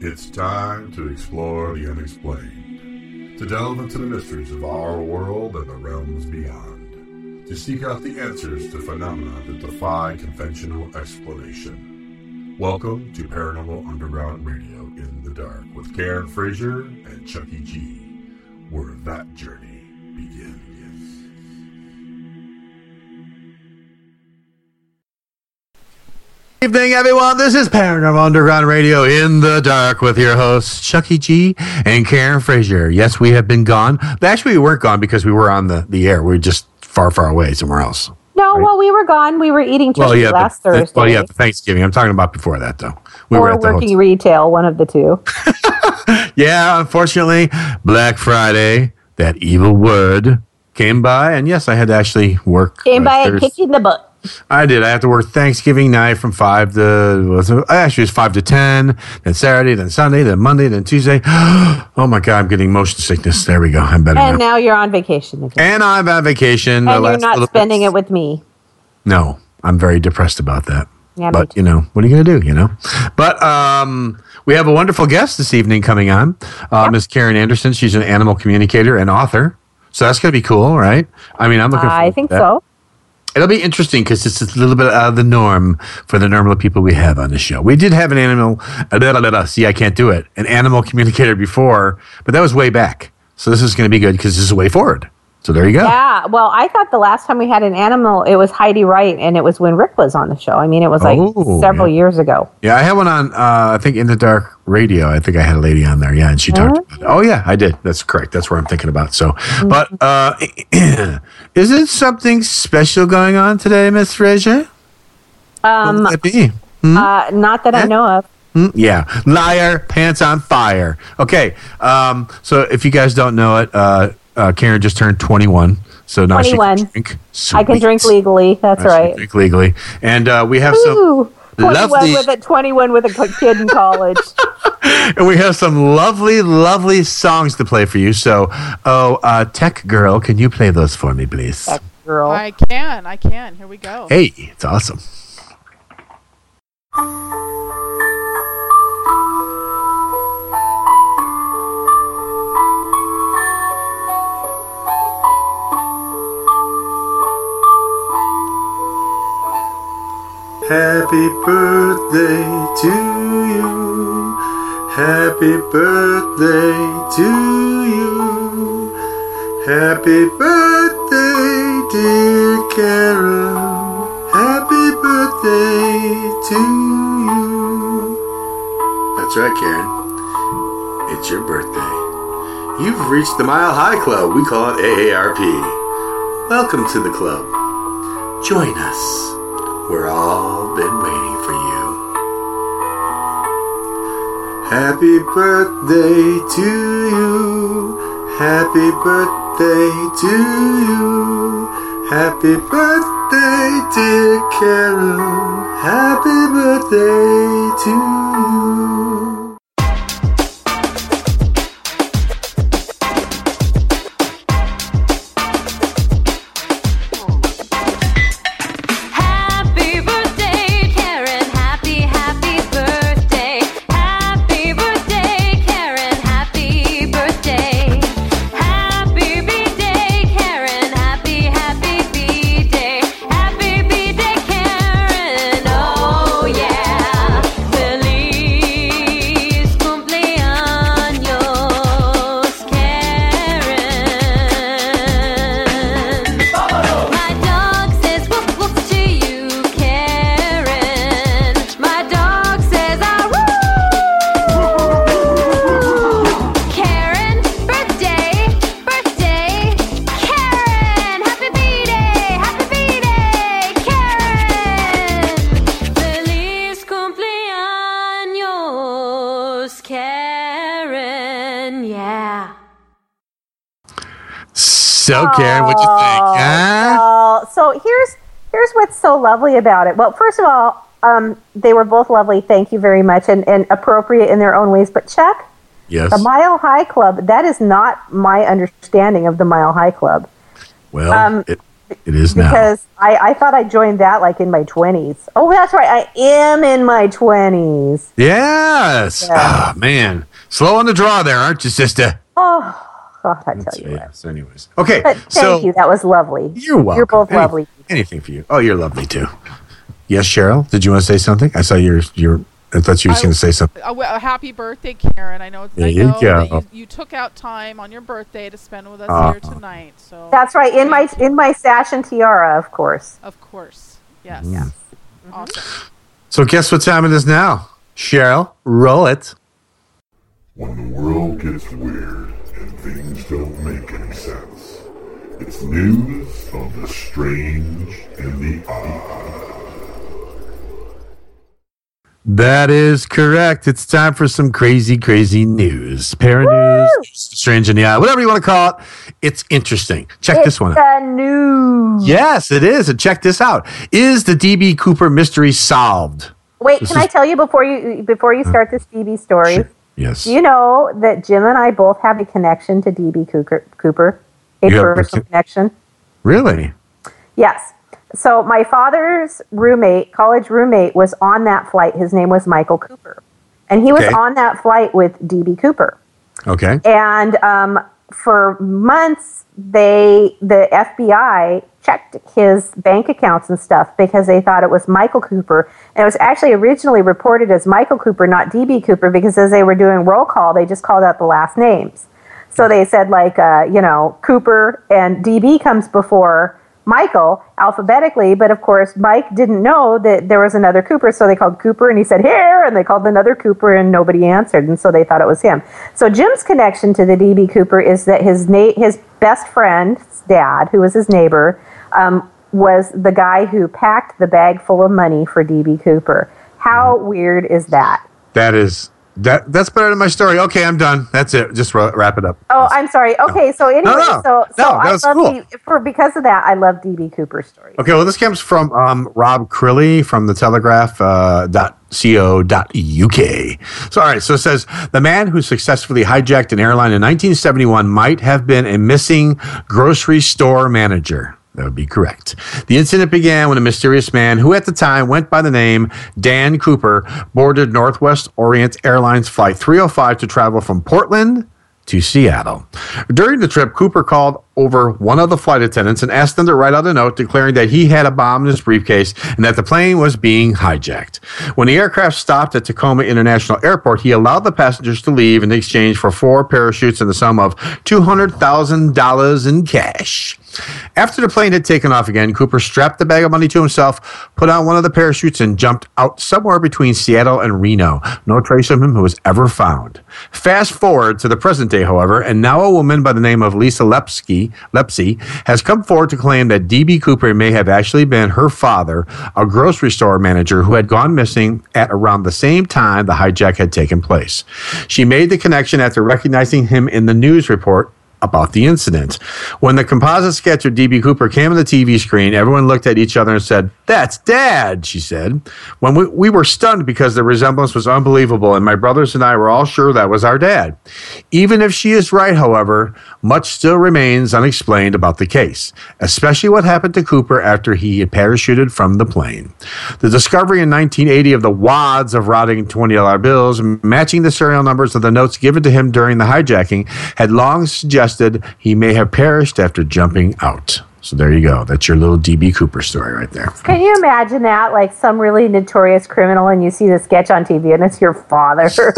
It's time to explore the unexplained, to delve into the mysteries of our world and the realms beyond, to seek out the answers to phenomena that defy conventional explanation. Welcome to Paranormal Underground Radio in the Dark with Karen Frazier and Chucky G, where that journey begins. Evening, everyone. This is Paranormal Underground Radio in the dark with your hosts Chucky G and Karen Frazier. Yes, we have been gone. But actually, we weren't gone because we were on the, the air. We were just far, far away somewhere else. No, well, we were gone. We were eating turkey Well, yeah, last but- Thursday. well, yeah, Thanksgiving. I'm talking about before that, though. We or were at working hotel. retail, one of the two. Yeah, unfortunately, Black Friday, that evil word came by, and yes, I had to actually work. Came by and Thurs- kicked in the butt. I did. I had to work Thanksgiving night from five to actually it was five to ten, then Saturday, then Sunday, then Monday, then Tuesday. oh my god, I'm getting motion sickness. There we go. I'm better And now. now you're on vacation again. And I'm on vacation. And you're not spending bit. it with me. No, I'm very depressed about that. Yeah, but you know, what are you going to do? You know, but um, we have a wonderful guest this evening coming on, uh, Miss Karen Anderson. She's an animal communicator and author. So that's going to be cool, right? I mean, I'm looking. I forward think to that. so. It'll be interesting because it's a little bit out of the norm for the normal people we have on the show. We did have an animal, see, I can't do it, an animal communicator before, but that was way back. So this is going to be good because this is way forward. So there you go. Yeah. Well, I thought the last time we had an animal, it was Heidi Wright, and it was when Rick was on the show. I mean, it was like Oh, several yeah. years ago. Yeah, I had one on, uh, I think, In the Dark Radio. I think I had a lady on there. Yeah, and she talked about it. Oh, yeah, I did. That's correct. That's where I'm thinking about. So, but uh, is it something special going on today, Miss Frazier? Um, What would that be? uh, not that I Eh? know of. Mm, Yeah, liar, pants on fire. Okay, um, so if you guys don't know it, uh, uh, Karen just turned 21, so now she can drink. I can drink legally. That's Now right. Drink legally, and uh, we have some, 21 lovely- with a 21 with a kid in college. and we have some lovely, lovely songs to play for you. So, oh, uh, Tech Girl, can you play those for me, please? That girl. I can, I can. Here we go. Hey, it's awesome. Happy birthday to you. Happy birthday to you. Happy birthday, dear Carol. Happy birthday to you. That's right, Karen. It's your birthday. You've reached the Mile High Club. We call it AARP. Welcome to the club. Join us. We're all been waiting for you. Happy birthday to you. Happy birthday to you. Happy birthday, dear Carol. Happy birthday to you. So, Karen, what'd you think? Huh? Oh, so here's here's what's so lovely about it. Well, first of all, um, they were both lovely. Thank you very much, and, and appropriate in their own ways. But Chuck, Yes. the Mile High Club, that is not my understanding of the Mile High Club. Well, um, it, It is now. because I, I thought I joined that like in my 20s. Oh, that's right. I am in my 20s. Yes. Yeah. Ah, man. Slow on the draw there, aren't you, sister? Oh, God, I tell you what. Yes, anyways. Okay. But thank so you. That was lovely. you're welcome. You're both Any- lovely. Anything for you. Oh, you're lovely too. Yes, Cheryl? Did you want to say something? I saw your your I thought you were going to say something. A happy birthday, Karen. I know, it's, There I you know that go. you, you took out time on your birthday to spend with us Uh-huh. here tonight. So That's right. In my in my sash and tiara, of course. of course, yes, Mm. awesome. So guess what time it is now? Cheryl, roll it. When the world gets weird and things don't make any sense, it's news of the strange and the odd. That is correct. It's time for some crazy, crazy news. Paranews, strange in the eye, whatever you want to call it. It's interesting. Check this one out. News. Yes, it is. And check this out. Is the DB Cooper mystery solved? Wait, This can is- I tell you before you before you start this DB story? Sure. Yes. Do you know that Jim and I both have a connection to DB Cooper? Cooper a You personal con- connection. really? Yes. So my father's roommate, college roommate, was on that flight. His name was Michael Cooper, and he was Okay. on that flight with DB Cooper. Okay. And um, for months, they the FBI checked his bank accounts and stuff because they thought it was Michael Cooper. And it was actually originally reported as Michael Cooper, not DB Cooper, because as they were doing roll call, they just called out the last names. So they said like uh, you know Cooper and DB comes before Michael alphabetically, but of course Mike didn't know that there was another Cooper, so they called Cooper and he said here, and they called another Cooper and nobody answered, and so they thought it was him. So Jim's connection to the DB Cooper is that his na- his best friend's dad, who was his neighbor, um, was the guy who packed the bag full of money for DB Cooper. How weird is that? That is that. That's better than my story. Okay, I'm done. That's it. Just ra- wrap it up. Oh, I'm sorry. Okay, so anyway, no. so so No, I love cool. D- for because of that, I love DB Cooper story. Okay, well, this comes from um, Rob Crilly from the Telegraph uh, dot co dot uk. So, all right, so it says the man who successfully hijacked an airline in 1971 might have been a missing grocery store manager. That would be correct. The incident began when a mysterious man, who at the time went by the name Dan Cooper, boarded Northwest Orient Airlines Flight 305 to travel from Portland to Seattle. During the trip, Cooper called over one of the flight attendants and asked them to write out a note declaring that he had a bomb in his briefcase and that the plane was being hijacked. When the aircraft stopped at Tacoma International Airport, he allowed the passengers to leave in exchange for four parachutes and the sum of $200,000 in cash. After the plane had taken off again, Cooper strapped the bag of money to himself, put on one of the parachutes, and jumped out somewhere between Seattle and Reno. No trace of him was ever found. Fast forward to the present day, however, and now a woman by the name of Lisa Lepsky, Lepsy has come forward to claim that D.B. Cooper may have actually been her father, a grocery store manager who had gone missing at around the same time the hijack had taken place. She made the connection after recognizing him in the news report about the incident. When the composite sketch of DB Cooper came on the TV screen, everyone looked at each other and said, That's dad, she said. When we, we were stunned because the resemblance was unbelievable, and my brothers and I were all sure that was our dad. Even if she is right, however, much still remains unexplained about the case, especially what happened to Cooper after he had parachuted from the plane. The discovery in 1980 of the wads of rotting $20 bills matching the serial numbers of the notes given to him during the hijacking had long suggested he may have perished after jumping out. So there you go. That's your little DB Cooper story right there. Can you imagine that? Like some really notorious criminal, and you see the sketch on TV, and it's your father.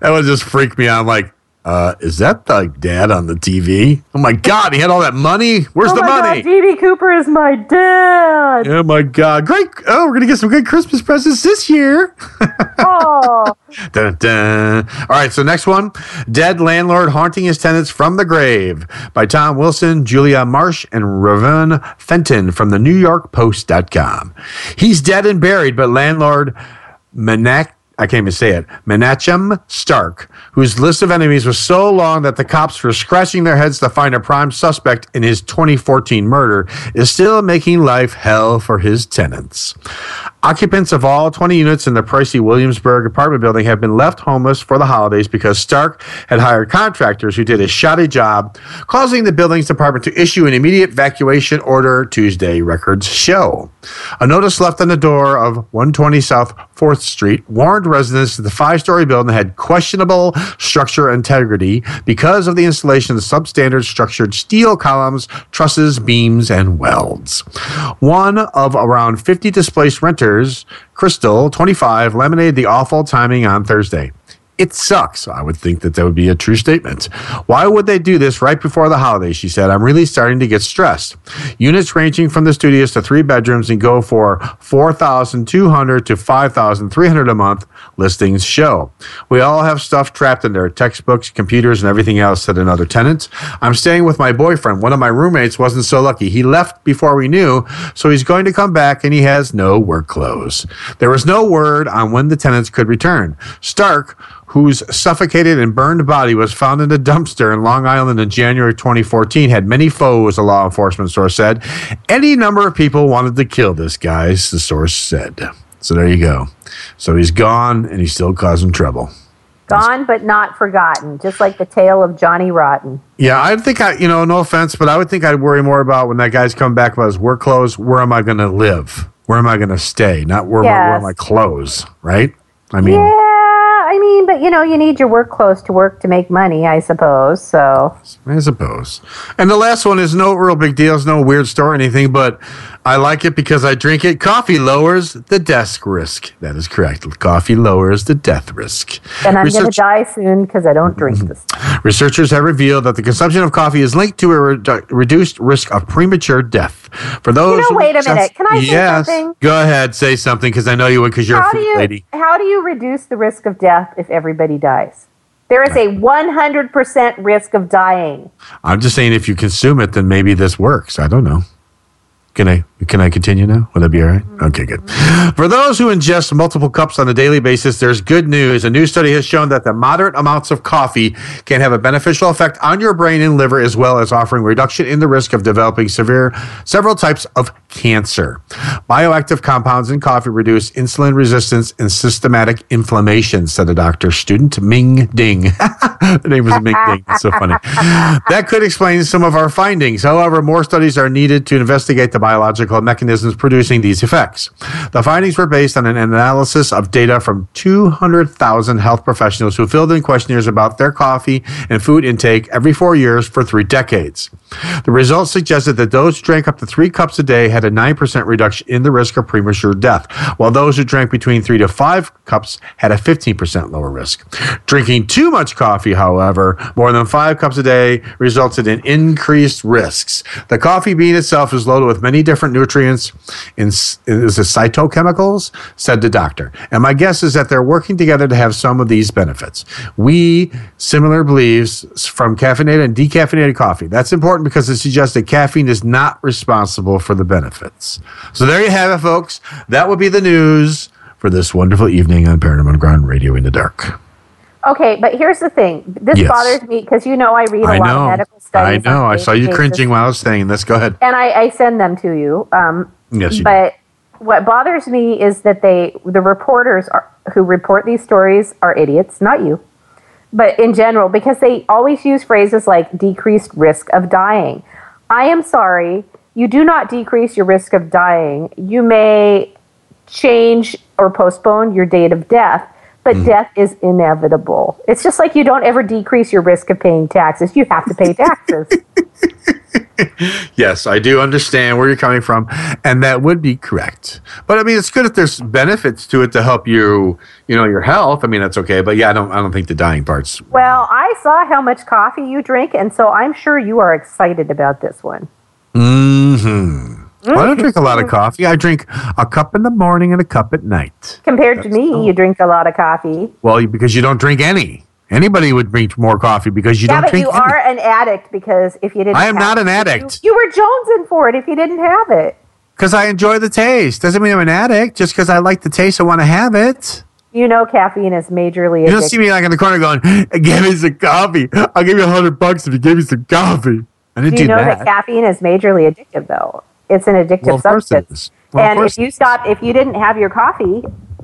That would just freak me out. I'm like, uh, is that the dad on the TV? Oh my God, he had all that money. Where's oh the my money? God, DB Cooper is my dad. Oh my God. Great. Oh, we're going to get some good Christmas presents this year. Oh, Dun, dun. All right, so next one Dead Landlord Haunting His Tenants from the Grave by Tom Wilson, Julia Marsh, and Reuven Fenton from the New York Post.com. He's dead and buried, but landlord Menac. I can't even say it. Menachem Stark, whose list of enemies was so long that the cops were scratching their heads to find a prime suspect in his 2014 murder, is still making life hell for his tenants. Occupants of all 20 units in the pricey Williamsburg apartment building have been left homeless for the holidays because Stark had hired contractors who did a shoddy job, causing the building's department to issue an immediate evacuation order, Tuesday records show. A notice left on the door of 120 South 4th Street warned residents that the five story building had questionable structural integrity because of the installation of substandard structured steel columns, trusses, beams, and welds. One of around 50 displaced renters, Crystal, 25, laminated the awful timing on Thursday. It sucks. I would think that that would be a true statement. Why would they do this right before the holidays? She said, I'm really starting to get stressed. Units ranging from the studios to three bedrooms and go for 4200 to 5300 a month, listings show. We all have stuff trapped in there textbooks, computers, and everything else, said another tenant. I'm staying with my boyfriend. One of my roommates wasn't so lucky. He left before we knew, so he's going to come back and he has no work clothes. There was no word on when the tenants could return. Stark, whose suffocated and burned body was found in a dumpster in Long Island in January 2014, had many foes, a law enforcement source said. Any number of people wanted to kill this guy, the source said. So there you go. So he's gone and he's still causing trouble. Gone but not forgotten, just like the tale of Johnny Rotten. Yeah, I think I, you know, no offense, but I would think I'd worry more about when that guy's come back about his work clothes. Where am I going to live? Where am I going to stay? Not where, my, where are my clothes, right? I mean, Yeah, I mean, but you know, you need your work clothes to work to make money, I suppose. So I suppose. And the last one is no real big deal. It's no weird story or anything, but I like it because I drink it. Coffee lowers the death risk. That is correct. Coffee lowers the death risk. And I'm going to die soon because I don't drink this. Researchers have revealed that the consumption of coffee is linked to a redu- reduced risk of premature death. For those, you know, wait a minute. Can I say yes, something? Go ahead, say something because I know you would because you're a How do food you lady. how do you reduce the risk of death if everybody dies? There is a 100% risk of dying. I'm just saying if you consume it, then maybe this works. I don't know. Can I can I continue now? Would that be all right? Okay, good. For those who ingest multiple cups on a daily basis, there's good news. A new study has shown that the moderate amounts of coffee can have a beneficial effect on your brain and liver, as well as offering reduction in the risk of developing severe several types of cancer. Bioactive compounds in coffee reduce insulin resistance and systematic inflammation, said a doctor student, Ming Ding. the name was Ming Ding. It's so funny. That could explain some of our findings. However, more studies are needed to investigate the biological mechanisms producing these effects. The findings were based on an analysis of data from 200,000 health professionals who filled in questionnaires about their coffee and food intake every four years for three decades. The results suggested that those who drank up to three cups a day had a 9% reduction in the risk of premature death, while those who drank between three to five cups had a 15% lower risk. Drinking too much coffee, however, more than five cups a day, resulted in increased risks. The coffee bean itself is loaded with many different nutrients is it phytochemicals, said the doctor. And my guess is that they're working together to have some of these benefits. We similar beliefs from caffeinated and decaffeinated coffee. That's important because it suggests that caffeine is not responsible for the benefits. So there you have it, folks. That would be the news for this wonderful evening on Paranormal Ground Radio in the Dark. Okay, but here's the thing. This Yes. bothers me because you know I read a I lot know. of medical studies. I know. I saw you daily cringing while I was saying this. Go ahead. and I, I send them to you. Um, Yes, you do. but what bothers me is that they, the reporters are, who report these stories, are idiots. Not you, but in general, because they always use phrases like decreased risk of dying. I am sorry, you do not decrease your risk of dying. You may change or postpone your date of death, but Mm. death is inevitable. It's just like you don't ever decrease your risk of paying taxes. You have to pay taxes. Yes, I do understand where you're coming from, and that would be correct. But I mean, it's good if there's benefits to it to help you, you know, your health. I mean, that's okay. But yeah, I don't, I don't think the dying part's. well, I saw how much coffee you drink, and so I'm sure you are excited about this one. Hmm. Well, I don't drink a lot of coffee. I drink a cup in the morning and a cup at night. Compared to me, you drink a lot of coffee. Well, because you don't drink any. Anybody would drink more coffee because you yeah, don't drink any. but you any. are an addict because if you didn't, I am not an addict. You, you were jonesing for it if you didn't have it. Because I enjoy the taste. Doesn't mean I'm an addict. Just because I like the taste, I want to have it. You know, caffeine is majorly You don't see me like in the corner going, "Give me some coffee. I'll give you a hundred bucks if you give me some coffee." I didn't Do you know that. that caffeine is majorly addictive, though? It's an addictive well, of course it substance. is. Well, and if you stopped, if you didn't have your coffee,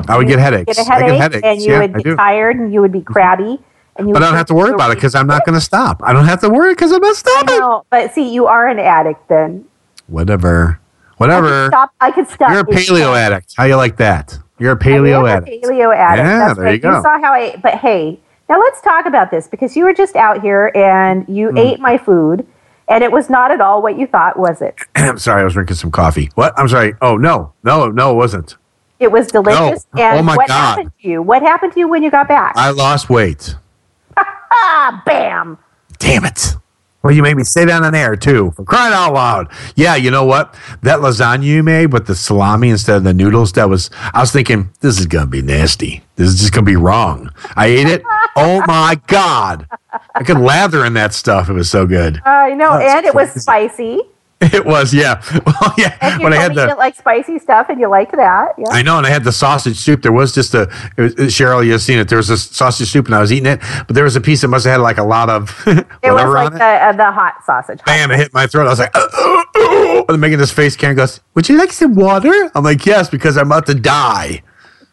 I would get headaches. Get a I headache, get headaches. and you yeah, would I be tired, and you would be crabby, and you. But I don't have to worry about it because I'm not going to stop. I don't have to worry because I'm not I stopping. know, but see, you are an addict. Then Whatever. I Whatever. could stop. I could stop. You're a paleo addict. How you like that? You're a I paleo a addict. Paleo addict. Yeah, That's there right. you go. You saw how I. But hey, now let's talk about this because you were just out here and you Hmm. ate my food, and it was not at all what you thought, was it? I'm sorry, I was drinking some coffee. What? I'm sorry. Oh no, no, no, it wasn't. It was delicious. No. And Oh, my what God. happened to you? What happened to you when you got back? I lost weight. bam. Damn it. Well, you made me say that on air too. For crying out loud. Yeah, you know what? That lasagna you made with the salami instead of the noodles, that was I was thinking, this is gonna be nasty. This is just gonna be wrong. I ate it. oh my god. I could lather in that stuff. It was so good. I know, That's and it was spicy. It was, yeah. Well, yeah. And When I had the didn't like spicy stuff, and you liked that. Yeah. I know, and I had the sausage soup. There was just a it was, Cheryl. You've seen it. There was a sausage soup, and I was eating it, but there was a piece that must have had like a lot of it was whatever like on it. the uh, the hot sausage. Bam! It hit my throat. I was like, "Uh, uh, uh," making this face. Karen goes, "Would you like some water?" I'm like, "Yes," because I'm about to die.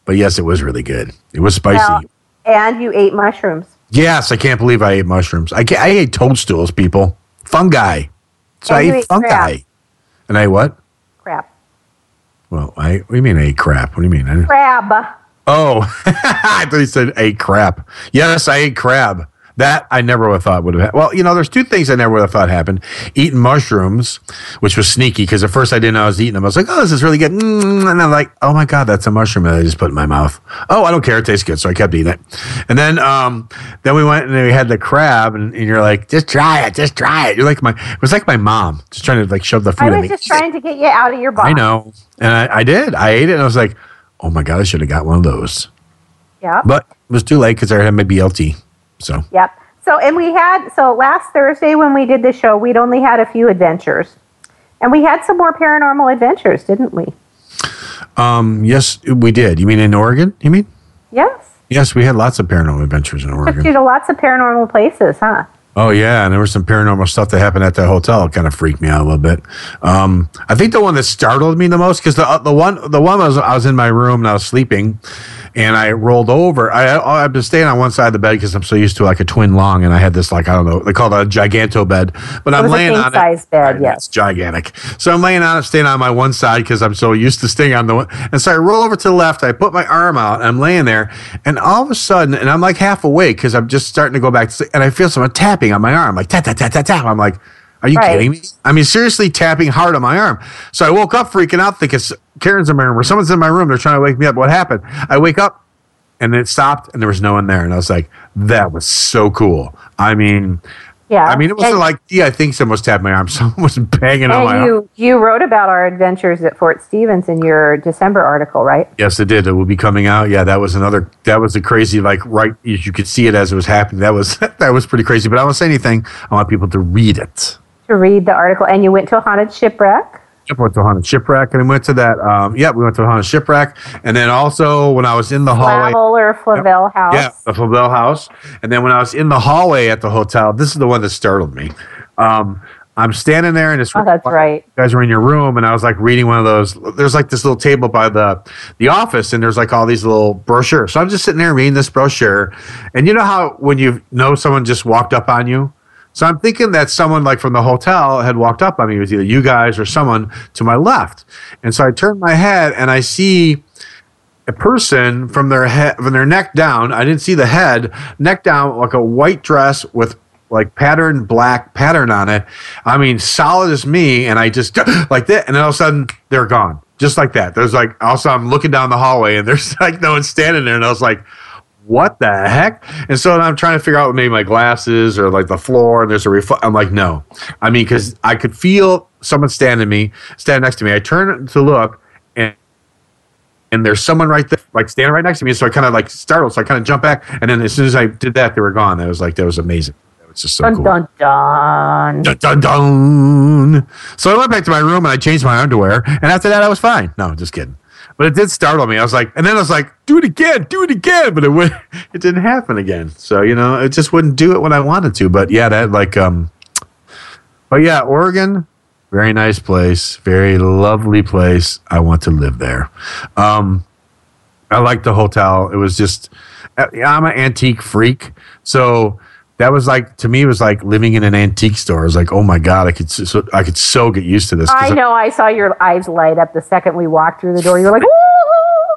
But yes, it was really good. It was spicy. Well, and you ate mushrooms. yes, I can't believe I ate mushrooms. I I ate toadstools, people, fungi. So And I ate fungi. crap. And I ate what? Crap. Well, I what do you mean I ate crap? What do you mean? Crab. Oh, I thought you said ate crap. Yes, I ate crab. That I never would have thought would have happened. Well, you know, there's two things I never would have thought happened. Eating mushrooms, which was sneaky because at first I didn't know I was eating them. I was like, oh, this is really good. Mm, and I'm like, oh my God, that's a mushroom that I just put in my mouth. Oh, I don't care. It tastes good. So I kept eating it. And then um, then we went and we had the crab and, and you're like, just try it. Just try it. You're like my, it was like my mom just trying to like shove the food I in was me. just trying to get you out of your box. I know. And I, I did. I ate it and I was like, oh my God, I should have got one of those. Yep. But it was too late because I had my BLT. So Yep. So, and we had, so last Thursday when we did the show, we'd only had a few adventures. And we had some more paranormal adventures, didn't we? um, yes, we did. You mean in Oregon? You mean? Yes. Yes, we had lots of paranormal adventures in Took Oregon. you to lots of paranormal places, huh? Oh yeah, and there was some paranormal stuff that happened at that hotel. It kind of freaked me out a little bit. Um, I think the one that startled me the most because the uh, the one the one was I was in my room and I was sleeping, and I rolled over. I I've been staying on one side of the bed because I'm so used to like a twin long, and I had this like I don't know they call it a giganto bed, but I'm was a laying on king-size it. bed, yes. It's gigantic. So I'm laying on it, staying on my one side because I'm so used to staying on the one. And so I roll over to the left. I put my arm out. And I'm laying there, and all of a sudden, and I'm like half awake because I'm just starting to go back to sleep, and I feel someone tapping on my arm, like tap tap tap tap tap. I'm like, are you Right. kidding me? I mean, seriously, tapping hard on my arm. So I woke up freaking out, thinking Karen's in my room or someone's in my room. They're trying to wake me up. What happened? I wake up, and it stopped, and there was no one there, and I was like, that was so cool. I mean. Yeah. I mean, it wasn't and, like, yeah, I think someone was tapping my arm. Someone was banging on my and arm. you, you wrote about our adventures at Fort Stevens in your December article, right? Yes, it did. It will be coming out. Yeah, that was another. That was a crazy. Like right, you, you could see it as it was happening. That was that was pretty crazy. But I won't say anything. I want people to read it. To read the article. And you went to a haunted shipwreck. Yep, went to a haunted shipwreck, and we went to that. Um, yeah, we went to a haunted shipwreck, and then also when I was in the hallway. Flavel or Flavel House. Yeah, the Flavel House. And then when I was in the hallway at the hotel, this is the one that startled me. Um, I'm standing there, and it's Oh, that's right. You guys were in your room, and I was like reading one of those. There's like this little table by the the office, and there's like all these little brochures. So I'm just sitting there reading this brochure, and you know how when you know someone just walked up on you. So I'm thinking that someone like from the hotel had walked up on me. It was either you guys or someone to my left, and so I turned my head and I see a person from their head from their neck down. I didn't see the head. Neck down like a white dress with like pattern black pattern on it. I mean solid as me. And i just like that. And then all of a sudden they're gone. Just like that. There's like also i'm looking down the hallway and there's like no one standing there. And i was like what the heck? And so I'm trying to figure out maybe my glasses or like the floor and there's a refl- I'm like, no. I mean, because I could feel someone standing me, standing next to me. I turn to look and and there's someone right there, like standing right next to me. So I kind of like startled. So I kind of jumped back. And then as soon as I did that, they were gone. That was like, that was amazing. That was just so Dun, cool. dun, dun. Dun, dun, dun. So I went back to my room and I changed my underwear. And after that, I was fine. No, just kidding. But it did startle me. I was like, and then I was like, do it again, do it again. But it would, it didn't happen again. So, you know, it just wouldn't do it when I wanted to. But yeah, that like, um, but yeah, Oregon, Very nice place. Very lovely place. I want to live there. Um, I liked the hotel. It was just, uh, I'm an antique freak. So that was like, to me, it was like living in an antique store. I was like, oh my God, I could, so, I could so get used to this. I know. I saw your eyes light up the second we walked through the door. You were like, "Woo!"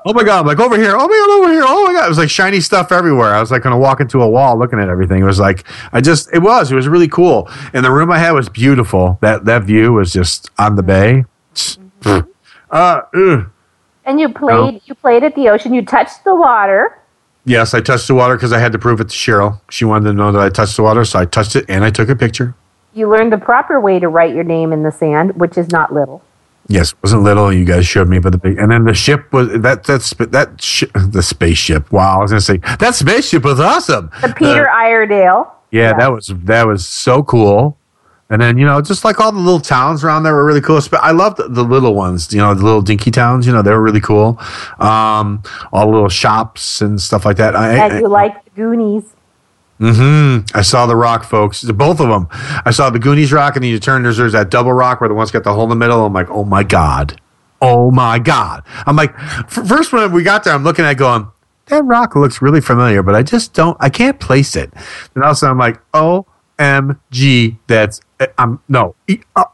Oh my god! I'm like over here. Oh my god! Over here! Oh my god! It was like shiny stuff everywhere. I was like gonna walk into a wall looking at everything. It was like I just. It was. It was really cool. And the room I had was beautiful. That that view was just on the bay. Uh, ugh. And you played. You played at the ocean. You touched the water. Yes, I touched the water because I had to prove it to Cheryl. She wanted to know that I touched the water, so I touched it and I took a picture. You learned the proper way to write your name in the sand, which is not little. Yes, it wasn't little. You guys showed me, but the big, and then the ship was that that's that sh- the spaceship. Wow, I was gonna say that spaceship was awesome. The Peter uh, Iredale. Yeah, that was that was so cool. And then you know, just like all the little towns around there were really cool. I loved the, the little ones. You know, the little dinky towns. You know, they were really cool. Um, all the little shops and stuff like that. I, And you liked the Goonies. hmm I saw the rock, folks. Both of them. I saw the Goonies rock, and then you turn there's, that double rock where the one's got the hole in the middle. I'm like, oh my god, oh my god. I'm like, first when we got there, I'm looking at it going, that rock looks really familiar, but I just don't, I can't place it. And also I'm like, OMG, that's, I'm, no, E- uh,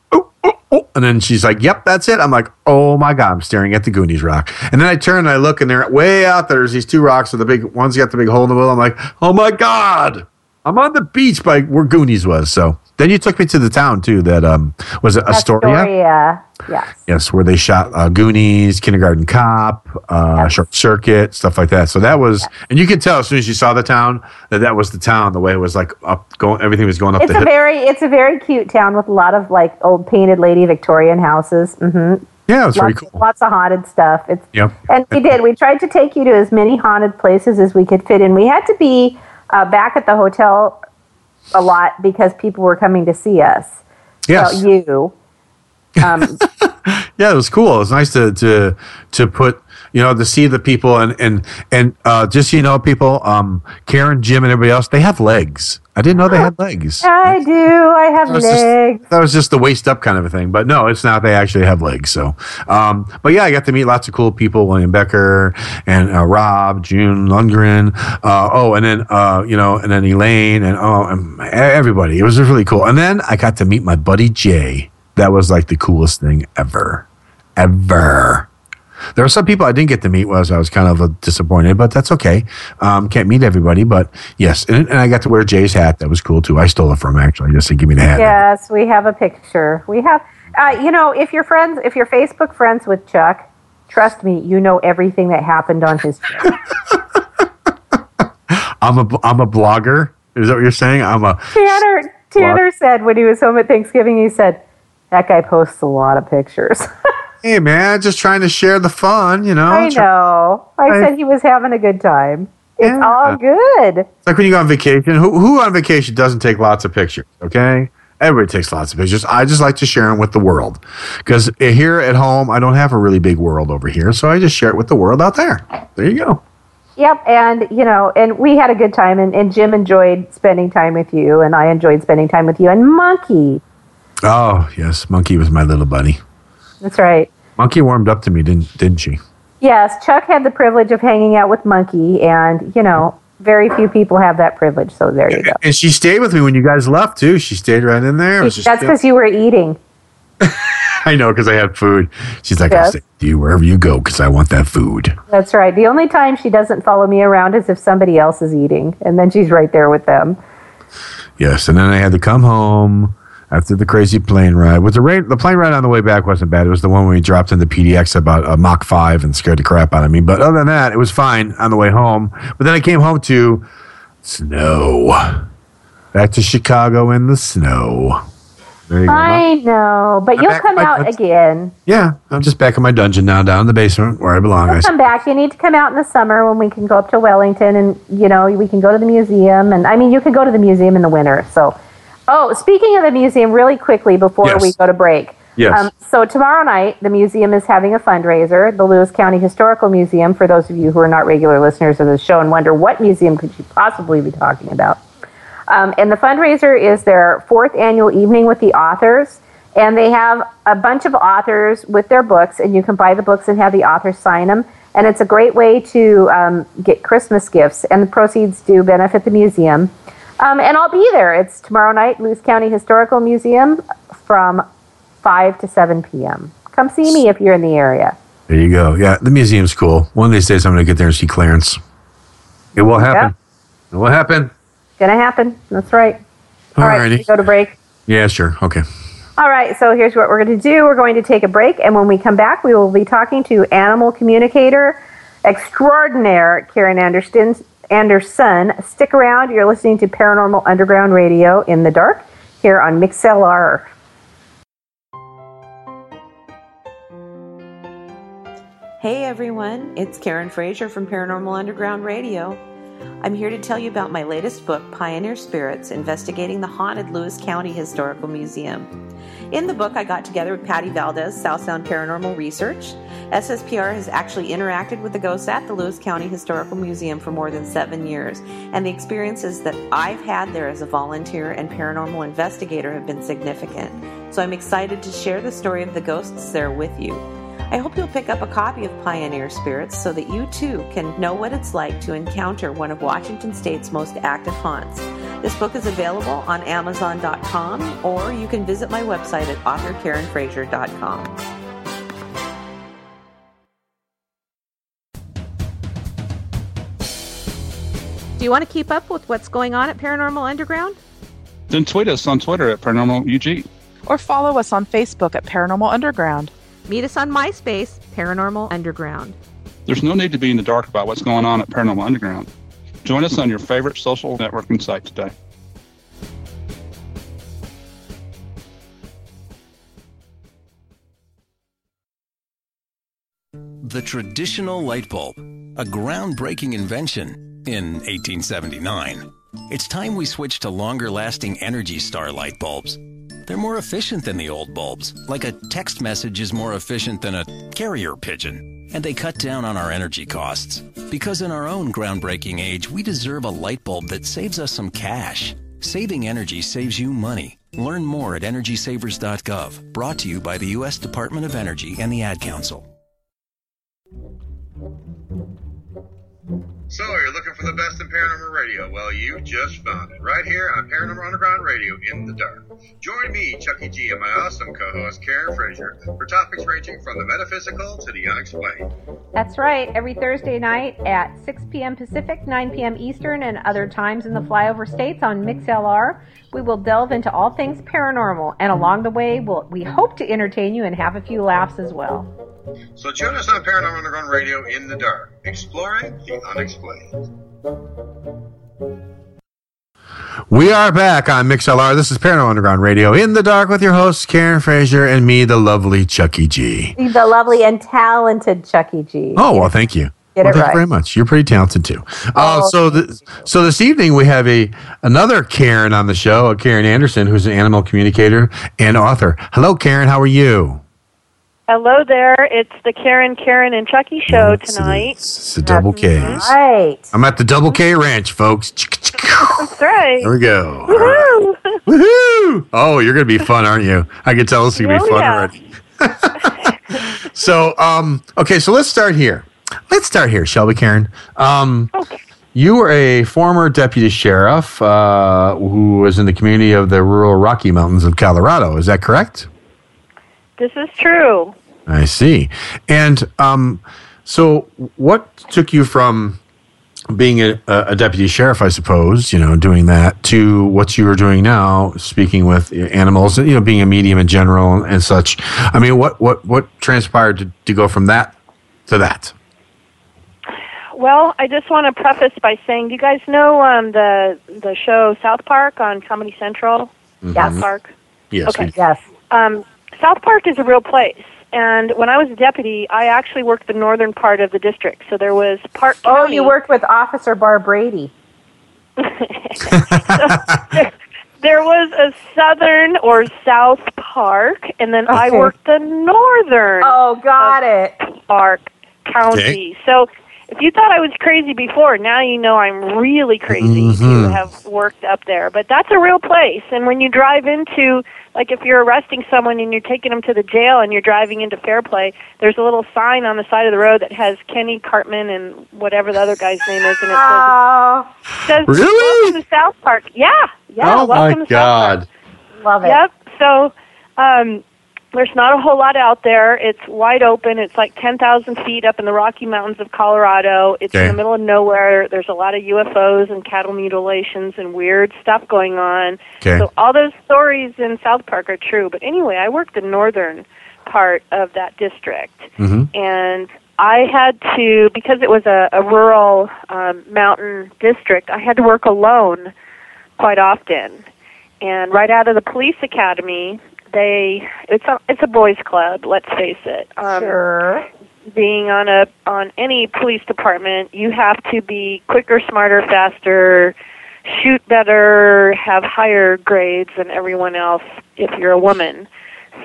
and then she's like, yep, that's it. I'm like, oh my God, I'm staring at the Goonies rock. And then I turn and I look and they're way out there. There's these two rocks with the big, one's got the big hole in the middle. I'm like, oh my God, I'm on the beach by where Goonies was. So then you took me to the town too. That um was it Astoria? Astoria. Yes. Yes, where they shot uh, Goonies, Kindergarten Cop, uh, Yes. Short Circuit, stuff like that. So that was, and you could tell as soon as you saw the town that that was the town. The way it was like up, going, everything was going up It's the a hill. very it's a very cute town with a lot of like old painted lady Victorian houses. hmm yeah, it was very cool. lots of haunted stuff. It's Yep. and we did. We tried to take you to as many haunted places as we could fit in. We had to be uh, back at the hotel a lot because people were coming to see us. Yes. Well, you. Um, yeah, it was cool. It was nice to to to put you know to see the people and and and uh, just so you know, people, um, Karen, Jim, and everybody else, they have legs. I didn't know they had legs. I do. I have That was just- legs. that was just the waist up kind of a thing, but no, it's not. They actually have legs. So, um, but yeah, I got to meet lots of cool people: William Becker and uh, Rob, June Lundgren. Uh, oh, and then uh, you know, and then Elaine, and oh, and everybody. It was really cool. And then I got to meet my buddy Jay. That was like the coolest thing ever, ever. There were some people I didn't get to meet, was I was kind of disappointed, but that's okay. Um, can't meet everybody, but yes, and, and I got to wear Jay's hat. That was cool too. I stole it from him actually. Just to give me the hat. Yes, we have a picture. We have, uh, you know, if you're friends, if you're Facebook friends with Chuck, trust me, you know everything that happened on his. I'm a I'm a blogger. Is that what you're saying? I'm a Tanner Tanner said when he was home at Thanksgiving, he said, "That guy posts a lot of pictures." hey man, just trying to share the fun, you know. I know. I I- said he was having a good time. It's Yeah. all good. It's like when you go on vacation. Who who on vacation doesn't take lots of pictures? Okay. Everybody takes lots of pictures. I just like to share them with the world because here at home I don't have a really big world over here, so I just share it with the world out there. There you go. Yep, and you know, and we had a good time, and, and Jim enjoyed spending time with you, and I enjoyed spending time with you, and Monkey. Oh yes, Monkey was my little buddy. That's right. Monkey warmed up to me, didn't didn't she? Yes, Chuck had the privilege of hanging out with Monkey, and you know, very few people have that privilege. So there you go. And she stayed with me when you guys left too. She stayed right in there. It was just- That's because you were eating. I know because I had food. She's like, I'll Yes. stay with you wherever you go because I want that food. That's right. The only time she doesn't follow me around is if somebody else is eating, and then she's right there with them. Yes, and then I had to come home after the crazy plane ride. With the rate, the plane ride on the way back wasn't bad. It was the one where we dropped into PDX about a Mach five and scared the crap out of me. But other than that, it was fine on the way home. But then I came home to snow. Back to Chicago in the snow. There you go. I know, but I'm you'll come I- out again. Yeah, I'm just back in my dungeon now, down in the basement where I belong. You'll come back. You need to come out in the summer when we can go up to Wellington, and you know we can go to the museum. And I mean, you can go to the museum in the winter. So, oh, speaking of the museum, really quickly before Yes. we go to break. Um, Yes. so tomorrow night, the museum is having a fundraiser. The Lewis County Historical Museum. For those of you who are not regular listeners of the show and wonder what museum could you possibly be talking about, um, and the fundraiser is their fourth annual evening with the authors. And they have a bunch of authors with their books, and you can buy the books and have the authors sign them. And it's a great way to um, get Christmas gifts, and the proceeds do benefit the museum. Um, and I'll be there. It's tomorrow night, Lewis County Historical Museum from 5 to 7 p.m. Come see me if you're in the area. There you go. Yeah, the museum's cool. One of these days, I'm going to get there and see Clarence. It will happen. It will happen. Gonna happen. That's right. All right, Alrighty. we go to break. Yeah, sure. Okay. All right, so here's what we're going to do. We're going to take a break, and when we come back, we will be talking to animal communicator extraordinaire Karen Anderson. Anderson. Stick around. You're listening to Paranormal Underground Radio in the dark here on MixLR. Hey everyone, it's Karen Frazier from Paranormal Underground Radio. I'm here to tell you about my latest book, Pioneer Spirits Investigating the Haunted Lewis County Historical Museum. In the book, I got together with Patty Valdez, South Sound Paranormal Research. SSPR has actually interacted with the ghosts at the Lewis County Historical Museum for more than seven years, and the experiences that I've had there as a volunteer and paranormal investigator have been significant. So I'm excited to share the story of the ghosts there with you. I hope you'll pick up a copy of Pioneer Spirits so that you too can know what it's like to encounter one of Washington State's most active haunts. This book is available on Amazon.com or you can visit my website at authorkarenfrazier.com. Do you want to keep up with what's going on at Paranormal Underground? Then tweet us on Twitter at Paranormal UG. Or follow us on Facebook at Paranormal Underground. Meet us on MySpace, Paranormal Underground. There's no need to be in the dark about what's going on at Paranormal Underground. Join us on your favorite social networking site today. The traditional light bulb, a groundbreaking invention in 1879. It's time we switch to longer lasting Energy Star light bulbs. They're more efficient than the old bulbs, like a text message is more efficient than a carrier pigeon. And they cut down on our energy costs. Because in our own groundbreaking age, we deserve a light bulb that saves us some cash. Saving energy saves you money. Learn more at EnergySavers.gov. Brought to you by the U.S. Department of Energy and the Ad Council. So, you're looking for the best in paranormal radio? Well, you just found it right here on Paranormal Underground Radio in the dark. Join me, Chucky G, and my awesome co-host Karen Frazier for topics ranging from the metaphysical to the unexplained. That's right. Every Thursday night at 6 p.m. Pacific, 9 p.m. Eastern, and other times in the flyover states on MixLR, we will delve into all things paranormal. And along the way, we'll, we hope to entertain you and have a few laughs as well. So join us on Paranormal Underground Radio in the dark, exploring the unexplained. We are back on MixLR. This is Paranormal Underground Radio in the dark with your hosts, Karen Frazier and me, the lovely Chucky G. The lovely and talented Chucky G. Oh, well, thank you. Get well, it thank right. you very much. You're pretty talented too. Uh, Oh, so, th- so this evening we have a another Karen on the show, a Karen Anderson, who's an animal communicator and author. Hello, Karen. How are you? Hello there. It's the Karen, Karen, and Chucky show It's- tonight. It's the double K's. Right. I'm at the Double K Ranch, folks. That's right. There we go. Woohoo! Woohoo! Oh, you're going to be fun, aren't you? I can tell this is going to be fun yeah. already. so, um, okay, so let's start here. Let's start here, shall we, Karen? Um, You were a former deputy sheriff uh, who was in the community of the rural Rocky Mountains of Colorado. Is that correct? This is true. I see. And um, so, what took you from being a, a deputy sheriff, I suppose, you know, doing that, to what you are doing now, speaking with animals, you know, being a medium in general and such? I mean, what what what transpired to, to go from that to that? Well, I just want to preface by saying, do you guys know um, the the show South Park on Comedy Central? South Park. Yes. Okay. Yes. Um, South Park is a real place. And when I was a deputy, I actually worked the northern part of the district. So there was Park Oh, County. you worked with Officer Barbrady. There was a southern or South Park, and then I worked the northern Oh, got it. Park County. So if you thought I was crazy before, now you know I'm really crazy Mhm. to have worked up there. But that's a real place. And when you drive into, like, if you're arresting someone and you're taking them to the jail and you're driving into Fairplay, there's a little sign on the side of the road that has Kenny Cartman and whatever the other guy's name is, and it Oh, says, says Really? "Welcome to South Park." Yeah, yeah. oh welcome my to South Park. God. love it. Yep. So um, there's not a whole lot out there. It's wide open. It's like 10,000 feet up in the Rocky Mountains of Colorado. It's in the middle of nowhere. There's a lot of UFOs and cattle mutilations and weird stuff going on. Okay. So all those stories in South Park are true. But anyway, I worked the northern part of that district hmm and I had to because it was a, a rural um, mountain district. I had to work alone quite often, and right out of the police academy, they it's a it's a boys' club. Let's face it. Um, Sure. Being on a on any police department, you have to be quicker, smarter, faster, shoot better, have higher grades than everyone else if you're a woman.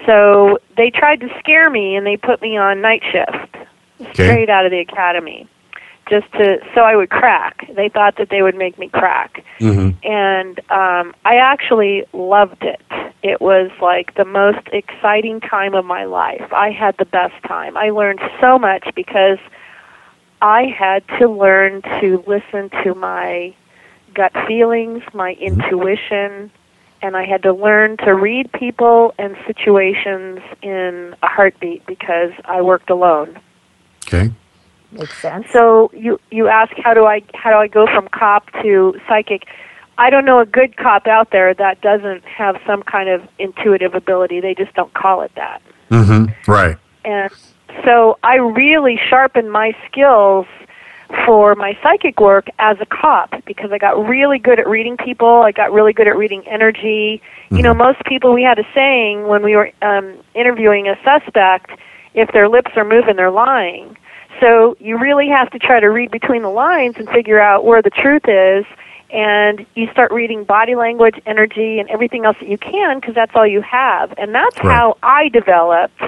So they tried to scare me and they put me on night shift okay. straight out of the academy just to so I would crack. They thought that they would make me crack. hmm And um I actually loved it. It was like the most exciting time of my life. I had the best time. I learned so much because I had to learn to listen to my gut feelings, my intuition, and I had to learn to read people and situations in a heartbeat because I worked alone. Okay. Makes sense. So you you ask how do I how do I go from cop to psychic? I don't know a good cop out there that doesn't have some kind of intuitive ability. They just don't call it that. hmm Right. And so I really sharpened my skills for my psychic work as a cop because I got really good at reading people. I got really good at reading energy. You know, most people we had a saying when we were um, interviewing a suspect: if their lips are moving, they're lying. So you really have to try to read between the lines and figure out where the truth is. And you start reading body language, energy, and everything else that you can because that's all you have. And that's Right. how I developed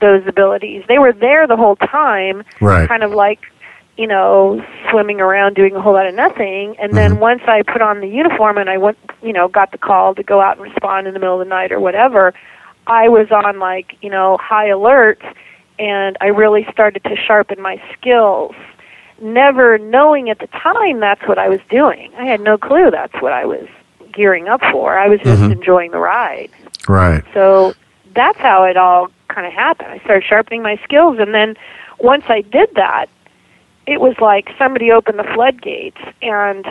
those abilities. They were there the whole time, Right. kind of like, you know, swimming around doing a whole lot of nothing. And then Mhm. once I put on the uniform and I went, you know, got the call to go out and respond in the middle of the night or whatever, I was on like, you know, high alert and I really started to sharpen my skills. Never knowing at the time that's what I was doing. I had no clue that's what I was gearing up for. I was just Mhm. enjoying the ride. Right. So that's how it all kind of happened. I started sharpening my skills, and then once I did that, it was like somebody opened the floodgates, and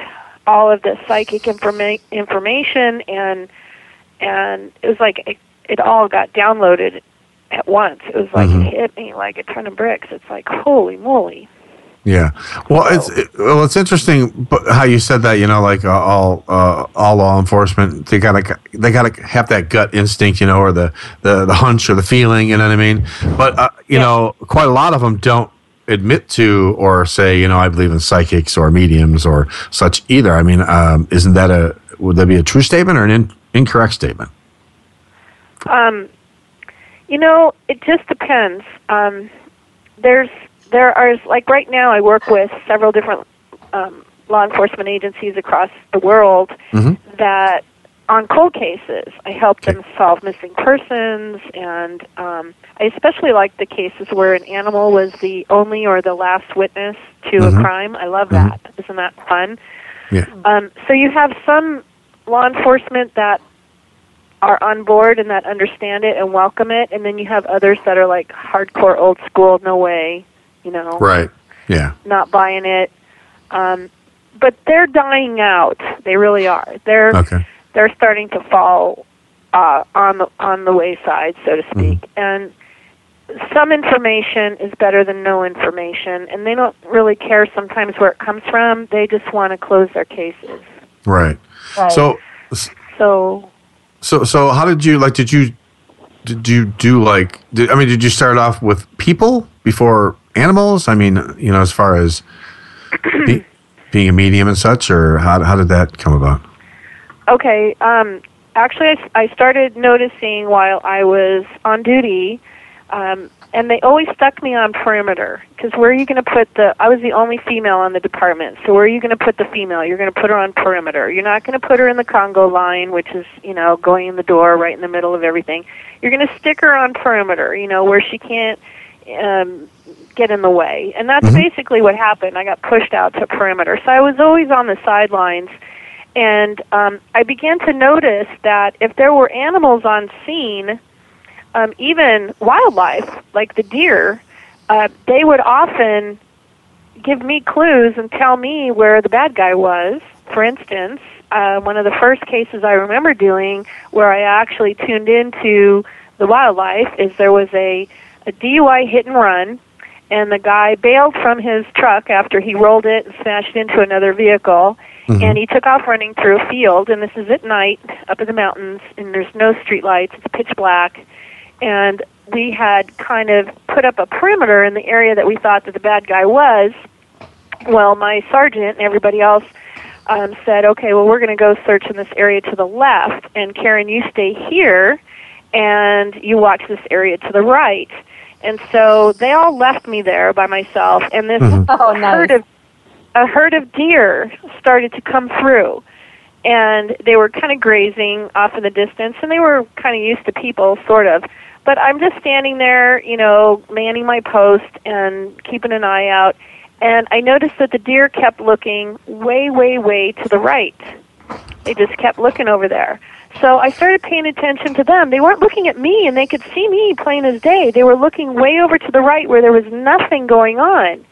all of the psychic informa- information and and it was like it, it all got downloaded at once. It was like Mhm. it hit me like a ton of bricks. It's like holy moly. Yeah. Well, it's it, well, it's interesting how you said that. You know, like uh, all uh, all law enforcement, they gotta they gotta have that gut instinct, you know, or the the, the hunch or the feeling. You know what I mean? But uh, you know, quite a lot of them don't admit to or say, you know, I believe in psychics or mediums or such either. I mean, um, isn't that a would that be a true statement or an in, incorrect statement? Um, you know, it just depends. Um, there's there are like right now I work with several different um, law enforcement agencies across the world Mhm. that on cold cases I help them solve missing persons and um, I especially like the cases where an animal was the only or the last witness to Mhm. a crime. I love Mhm. that. Isn't that fun? Yeah. Um, so you have some law enforcement that are on board and that understand it and welcome it, and then you have others that are like hardcore old school, no way, you know, Right. Yeah. not buying it. Um, but they're dying out. They really are. They're Okay. they're starting to fall uh, on the on the wayside, so to speak. And some information is better than no information, and they don't really care sometimes where it comes from. They just want to close their cases. Right. Right. So So So, so how did you like? Did you did you do like? Did, I mean, did you start off with people before animals? I mean, you know, as far as be, being a medium and such, or how how did that come about? Okay. Um, actually, I, I started noticing while I was on duty. Um, and they always stuck me on perimeter because where are you going to put the? I was the only female on the department, so where are you going to put the female? You're going to put her on perimeter. You're not going to put her in the conga line, which is you know going in the door right in the middle of everything. You're going to stick her on perimeter, you know, where she can't um, get in the way. And that's basically what happened. I got pushed out to perimeter. So I was always on the sidelines. And um, I began to notice that if there were animals on scene, um, even wildlife, like the deer, uh, they would often give me clues and tell me where the bad guy was. For instance, uh, one of the first cases I remember doing where I actually tuned into the wildlife is there was a, a DUI hit and run, and the guy bailed from his truck after he rolled it and smashed into another vehicle. And he took off running through a field, and this is at night up in the mountains, and there's no street lights. It's pitch black, and we had kind of put up a perimeter in the area that we thought that the bad guy was. Well, my sergeant and everybody else um, said, "Okay, well, we're going to go search in this area to the left, and Karen, you stay here, and you watch this area to the right." And so they all left me there by myself, and this Oh, nice. herd of a herd of deer started to come through and they were kind of grazing off in the distance and they were kind of used to people sort of but i'm just standing there you know manning my post and keeping an eye out. And i noticed that the deer kept looking way way way to the right. They just kept looking over there. So i started paying attention to them. They weren't looking at me and they could see me plain as day. They were looking way over to the right where there was nothing going on.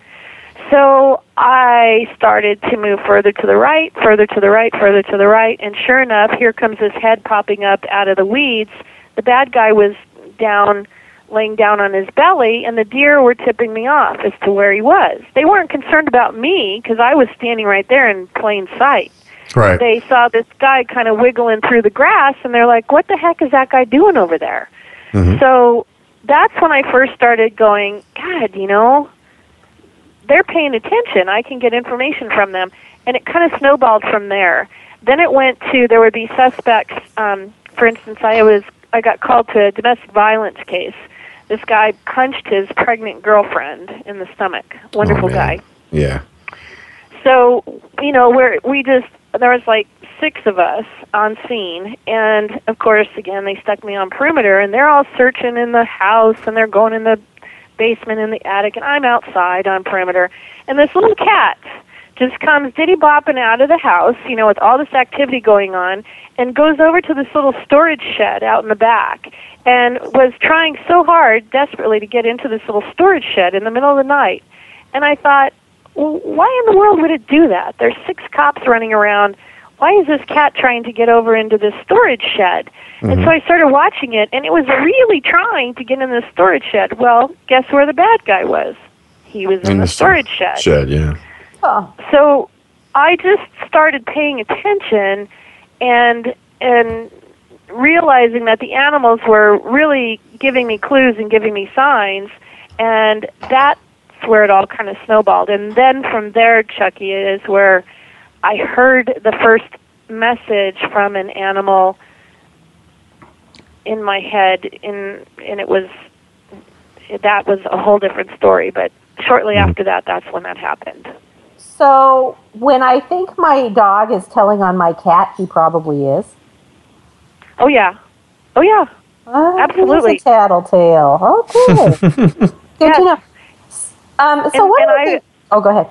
So I started to move further to the right, further to the right, further to the right, and sure enough, here comes this head popping up out of the weeds. The bad guy was down, laying down on his belly, and the deer were tipping me off as to where he was. They weren't concerned about me because I was standing right there in plain sight. Right. They saw this guy kind of wiggling through the grass, and they're like, "What the heck is that guy doing over there?" So that's when I first started going, God, you know, they're paying attention. I can get information from them. And it kind of snowballed from there. Then it went to there would be suspects. Um, for instance, I was I got called to a domestic violence case. This guy punched his pregnant girlfriend in the stomach. Wonderful oh, man. guy. Yeah. So, you know, where we just there was like six of us on scene and of course again they stuck me on perimeter and they're all searching in the house and they're going in the basement in the attic and I'm outside on perimeter and this little cat just comes diddy bopping out of the house, you know, with all this activity going on, and goes over to this little storage shed out in the back and was trying so hard, desperately, to get into this little storage shed in the middle of the night. And I thought, well, why in the world would it do that? There's six cops running around. Why is this cat trying to get over into this storage shed? And mm-hmm. so I started watching it, and it was really trying to get in the storage shed. Well, guess where the bad guy was? He was in, the, storage shed. Shed, yeah. Oh, So I just started paying attention and and realizing that the animals were really giving me clues and giving me signs and that's where it all kind of snowballed. And then from there, Chucky, is where I heard the first message from an animal in my head in and it was that was a whole different story, but shortly mm-hmm. after that that's when that happened. So when I think my dog is telling on my cat, he probably is. Oh yeah. Oh yeah. Uh, Absolutely. He's a tattletale. Okay. Good Yes. to know. Um, so And- what and I- the- Oh, go ahead.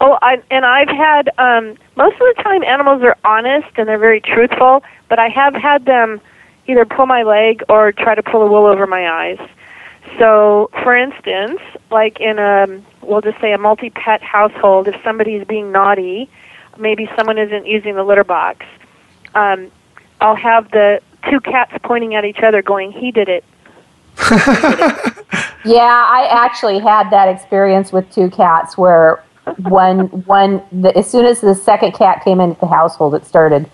Oh, I, and I've had um, most of the time animals are honest and they're very truthful, but I have had them either pull my leg or try to pull the wool over my eyes. So, for instance, like in a we'll just say a multi-pet household, if somebody's being naughty, maybe someone isn't using the litter box, um, I'll have the two cats pointing at each other, going, "He did it." Yeah, I actually had that experience with two cats where one one the, as soon as the second cat came into the household, it started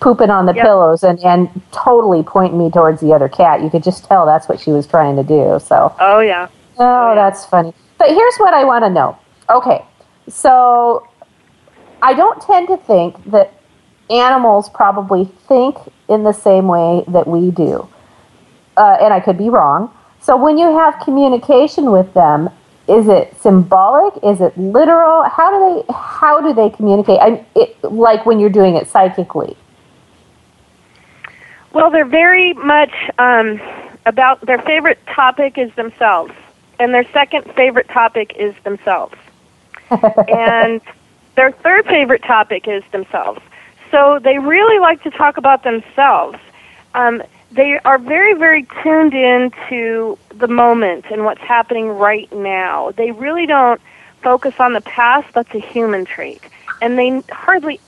pooping on the Yep. pillows and and totally pointing me towards the other cat. You could just tell that's what she was trying to do. So Oh yeah. Oh, yeah. that's funny. But here's what I want to know. Okay, so I don't tend to think that animals probably think in the same way that we do. Uh, and I could be wrong, So when you have communication with them, is it symbolic? Is it literal? How do they how do they communicate? I it, like when you're doing it psychically. Well, they're very much um, about their favorite topic is themselves, and their second favorite topic is themselves, and their third favorite topic is themselves. So they really like to talk about themselves. Um, they are very, very tuned into the moment and what's happening right now. They really don't focus on the past. That's a human trait, and they hardly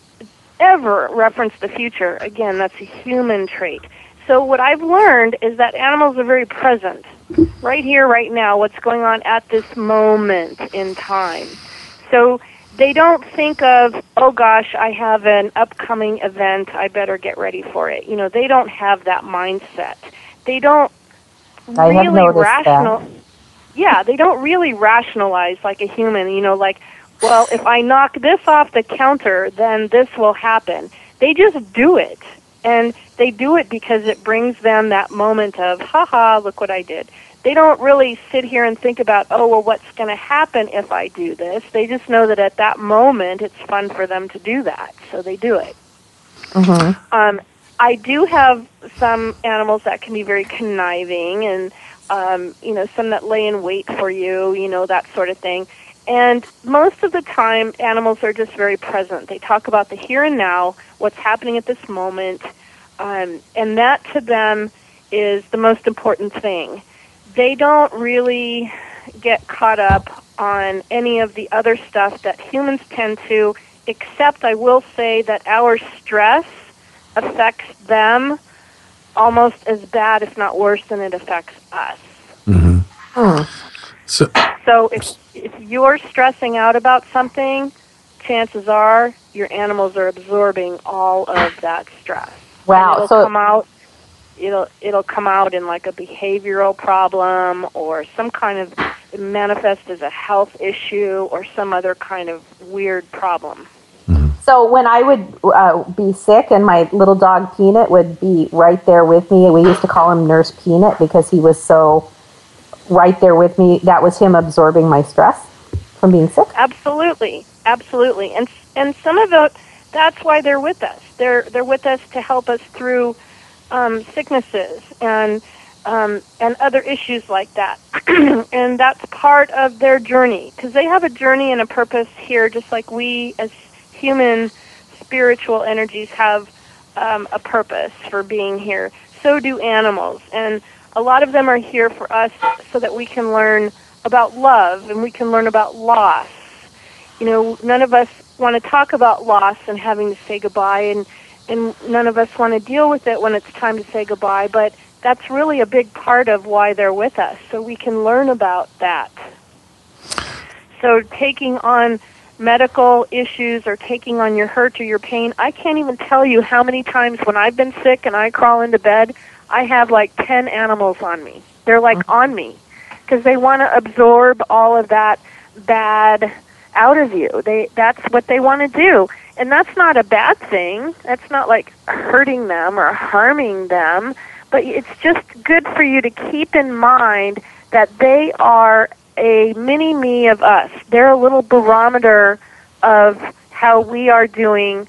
ever reference the future. Again, that's a human trait. So what I've learned is that animals are very present, right here, right now, what's going on at this moment in time. So they don't think of, oh gosh, I have an upcoming event, I better get ready for it. You know, they don't have that mindset. They don't I really rational that. yeah, they don't really rationalize like a human, you know, like, well, if I knock this off the counter, then this will happen. They just do it. And they do it because it brings them that moment of, haha, look what I did. They don't really sit here and think about, oh, well, what's going to happen if I do this? They just know that at that moment it's fun for them to do that. So they do it. Mm-hmm. Um, I do have some animals that can be very conniving and, um, you know, some that lay in wait for you, you know, that sort of thing. And most of the time, animals are just very present. They talk about the here and now, what's happening at this moment, um, and that to them is the most important thing. They don't really get caught up on any of the other stuff that humans tend to, except I will say that our stress affects them almost as bad, if not worse, than it affects us. So, So if if you're stressing out about something, chances are your animals are absorbing all of that stress. Wow, And it'll so- come out it'll it'll come out in like a behavioral problem or some kind of manifest as a health issue or some other kind of weird problem. So when I would uh, be sick and my little dog Peanut would be right there with me, we used to call him Nurse Peanut because he was so right there with me. That was him absorbing my stress from being sick. Absolutely, absolutely, and and some of it that's why they're with us. They're they're with us to help us through um, sicknesses and um, and other issues like that, and that's part of their journey because they have a journey and a purpose here, just like we as human spiritual energies have um, a purpose for being here. So do animals, and a lot of them are here for us so that we can learn about love and we can learn about loss. You know, none of us want to talk about loss and having to say goodbye, and and none of us want to deal with it when it's time to say goodbye. But that's really a big part of why they're with us, so we can learn about that. So taking on medical issues or taking on your hurt or your pain, I can't even tell you how many times when I've been sick and I crawl into bed, I have like 10 animals on me. They're like uh-huh. on me because they want to absorb all of that bad out of you. They that's what they want to do. And that's not a bad thing. That's not like hurting them or harming them, but it's just good for you to keep in mind that they are a mini me of us. They're a little barometer of how we are doing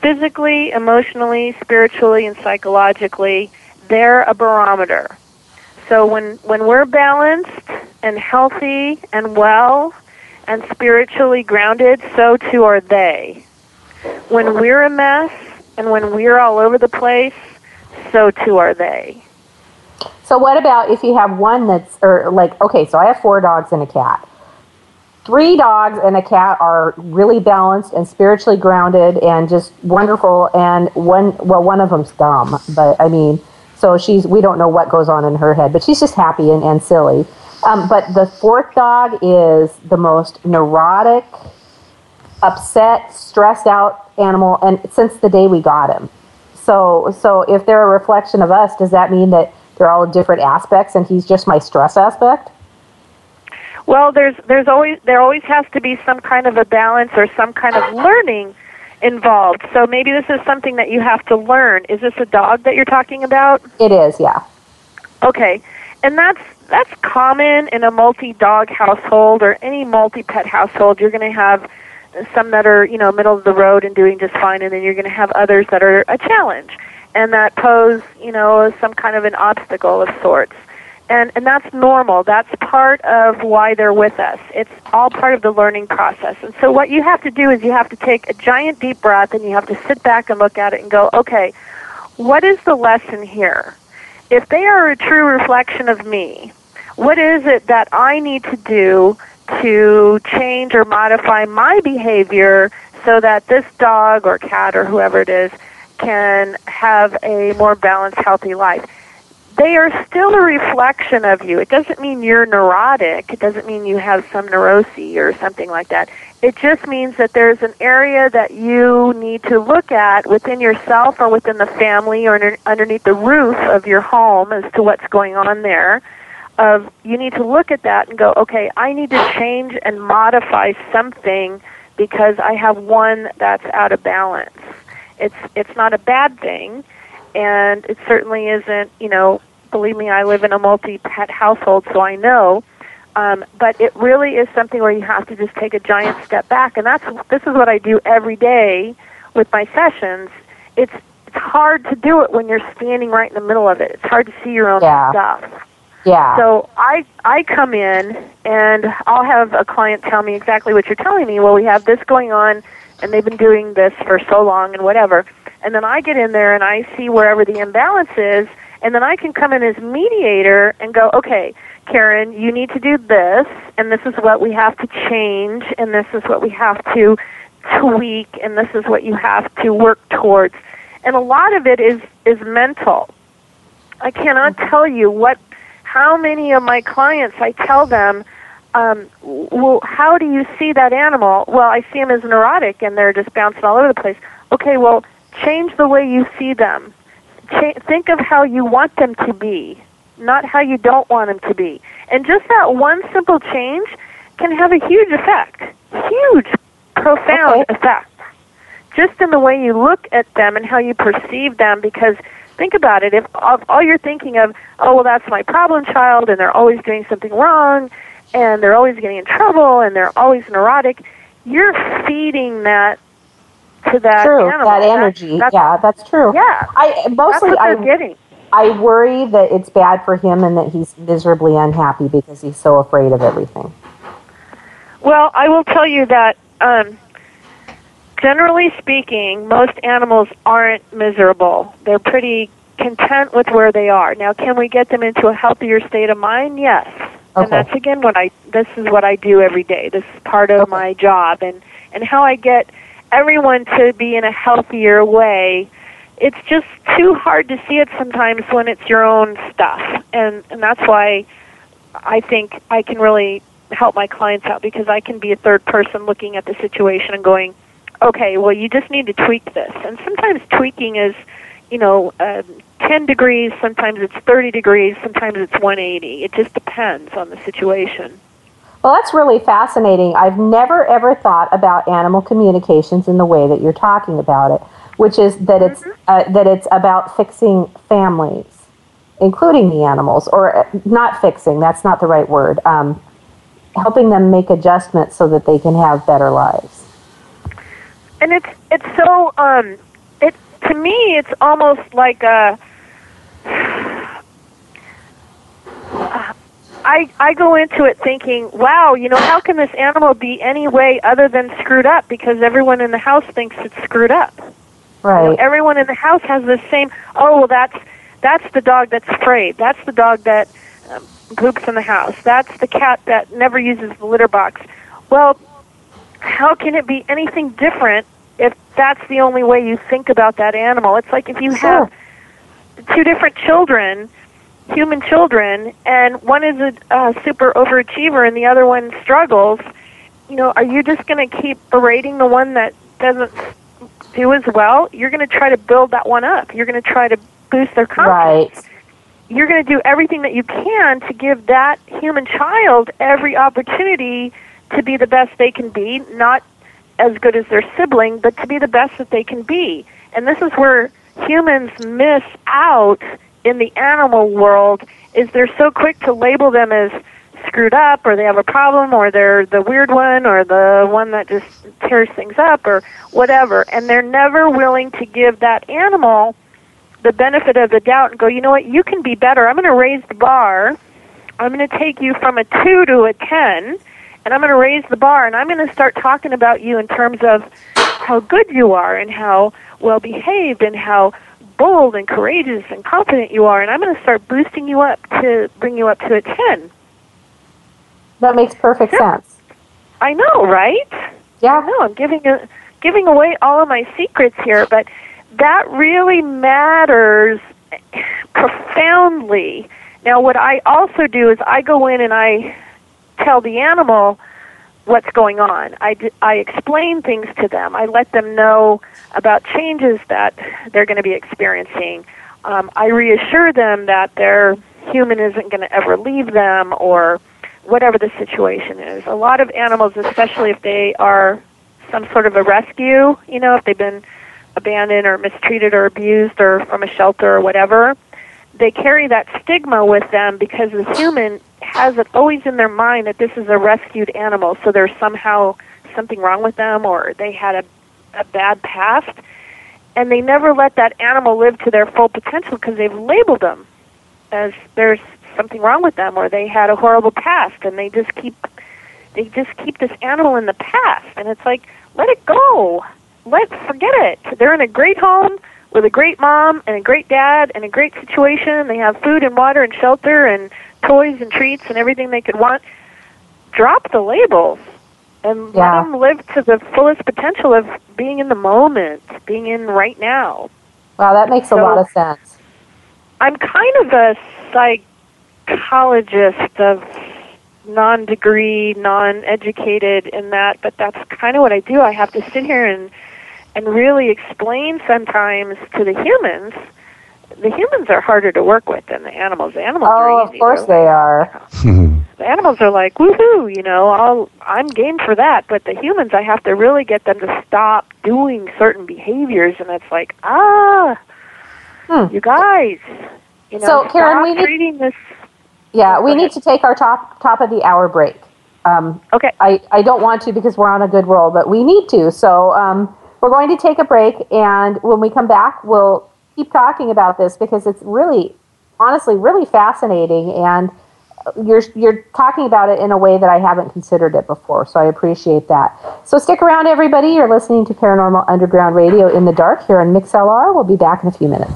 physically, emotionally, spiritually, and psychologically. They're a barometer. So when when we're balanced and healthy and well and spiritually grounded, so too are they. When we're a mess and when we're all over the place, so too are they. So what about if you have one that's or like okay, so I have four dogs and a cat. Three dogs and a cat are really balanced and spiritually grounded and just wonderful and one well one of them's dumb, but I mean so she's we don't know what goes on in her head, but she's just happy and, and silly. Um, but the fourth dog is the most neurotic, upset, stressed out animal and since the day we got him. So so if they're a reflection of us, does that mean that they're all different aspects and he's just my stress aspect? Well, there's there's always there always has to be some kind of a balance or some kind of learning involved. So maybe this is something that you have to learn. Is this a dog that you're talking about? It is, yeah. Okay. And that's that's common in a multi-dog household or any multi-pet household. You're going to have some that are, you know, middle of the road and doing just fine, and then you're going to have others that are a challenge and that pose, you know, some kind of an obstacle of sorts. And and that's normal. That's part of why they're with us. It's all part of the learning process. And so what you have to do is you have to take a giant deep breath and you have to sit back and look at it and go, "Okay, what is the lesson here? If they are a true reflection of me, what is it that I need to do to change or modify my behavior so that this dog or cat or whoever it is can have a more balanced, healthy life? They are still a reflection of you. It doesn't mean you're neurotic. It doesn't mean you have some neurosis or something like that. It just means that there's an area that you need to look at within yourself or within the family or under, underneath the roof of your home as to what's going on there. Of you need to look at that and go, okay, I need to change and modify something because I have one that's out of balance. It's it's not a bad thing, and it certainly isn't. You know, believe me, I live in a multi-pet household, so I know. Um, but it really is something where you have to just take a giant step back, and that's this is what I do every day with my sessions. It's it's hard to do it when you're standing right in the middle of it. It's hard to see your own Yeah. stuff. Yeah. So I I come in and I'll have a client tell me exactly what you're telling me. Well, we have this going on, and they've been doing this for so long and whatever. And then I get in there and I see wherever the imbalance is, and then I can come in as mediator and go, okay, Karen, you need to do this, and this is what we have to change, and this is what we have to tweak, and this is what you have to work towards. And a lot of it is is mental. I cannot mm-hmm. tell you what how many of my clients I tell them, um, well, how do you see that animal? Well, I see them as neurotic and they're just bouncing all over the place. Okay, well, change the way you see them. Cha- think of how you want them to be, not how you don't want them to be. And just that one simple change can have a huge effect, huge, profound effect. Just in the way you look at them and how you perceive them, because think about it. If all all you're thinking of, oh, well, that's my problem child, and they're always doing something wrong, and they're always getting in trouble, and they're always neurotic, you're feeding that to that true. animal. That That's- energy. that's- yeah, that's true. Yeah. I mostly that's what I getting. I worry that it's bad for him and that he's miserably unhappy because he's so afraid of everything. Well, I will tell you that um, generally speaking, most animals aren't miserable. They're pretty content with where they are. Now, can we get them into a healthier state of mind? Yes. And that's again what I this is what I do every day. This is part of my job and and how I get everyone to be in a healthier way. It's just too hard to see it sometimes when it's your own stuff. And and that's why I think I can really help my clients out because I can be a third person looking at the situation and going, okay, well, you just need to tweak this. And sometimes tweaking is, you know, um, 10 degrees, sometimes it's 30 degrees, sometimes it's 180. It just depends on the situation. Well, that's really fascinating. I've never ever thought about animal communications in the way that you're talking about it, which is that it's uh, that it's about fixing families, including the animals, or uh, not fixing. That's not the right word. Um, helping them make adjustments so that they can have better lives. and it's it's so um it to me it's almost like a I I go into it thinking, wow, you know, how can this animal be any way other than screwed up? Because everyone in the house thinks it's screwed up. Right. Everyone in the house has the same. Oh, well, that's that's the dog that's afraid. That's the dog that um, poops in the house. That's the cat that never uses the litter box. Well, how can it be anything different if that's the only way you think about that animal? It's like if you have two different children, human children, and one is a uh, super overachiever and the other one struggles. You know, are you just going to keep berating the one that doesn't do as well? You're going to try to build that one up. You're going to try to boost their confidence. Right. You're going to do everything that you can to give that human child every opportunity to be the best they can be, not as good as their sibling, but to be the best that they can be. And this is where humans miss out in the animal world is they're so quick to label them as screwed up or they have a problem or they're the weird one or the one that just tears things up or whatever. And they're never willing to give that animal the benefit of the doubt and go you know what? You can be better. I'm going to raise the bar. I'm going to take you from a 2 to a 10 and i'm going to raise the bar and i'm going to start talking about you in terms of how good you are and how well behaved and how bold and courageous and confident you are and i'm going to start boosting you up to bring you up to a 10 That makes perfect sense. I know, right? Yeah. I know. I'm giving a, giving away all of my secrets here, but that really matters profoundly. Now, what I also do is I go in and I tell the animal what's going on. I, d- I explain things to them. I let them know about changes that they're going to be experiencing. Um, I reassure them that their human isn't going to ever leave them or whatever the situation is. A lot of animals, especially if they are some sort of a rescue, you know, if they've been abandoned or mistreated or abused or from a shelter or whatever, they carry that stigma with them because the human has it always in their mind that this is a rescued animal, so there's somehow something wrong with them or they had a, a bad past. And they never let that animal live to their full potential because they've labeled them as there's something wrong with them or they had a horrible past and they just keep they just keep this animal in the past. And it's like let it go. Let forget it. They're in a great home with a great mom and a great dad and a great situation they have food and water and shelter and toys and treats and everything they could want drop the labels and Yeah. let them live to the fullest potential of being in the moment being in right now Wow, that makes a lot of sense. I'm kind of a psychologist of non-degree, non-educated in that, but that's kind of what I do. I have to sit here and and really explain sometimes to the humans. The humans are harder to work with than the animals. The animals Oh, are of course They're- the animals are like woohoo, you know, I'll I'm game for that. But the humans, I have to really get them to stop doing certain behaviors, and it's like ah, you guys, you know, So, Karen, stop we need- treating this Yeah, we need to take our top top of the hour break. Um, okay. I, I don't want to because we're on a good roll, but we need to. So um, we're going to take a break, and when we come back, we'll keep talking about this because it's really, honestly, really fascinating, and you're you're talking about it in a way that I haven't considered it before. So I appreciate that. So stick around, everybody. You're listening to Paranormal Underground Radio in the Dark here on MixLR. We'll be back in a few minutes.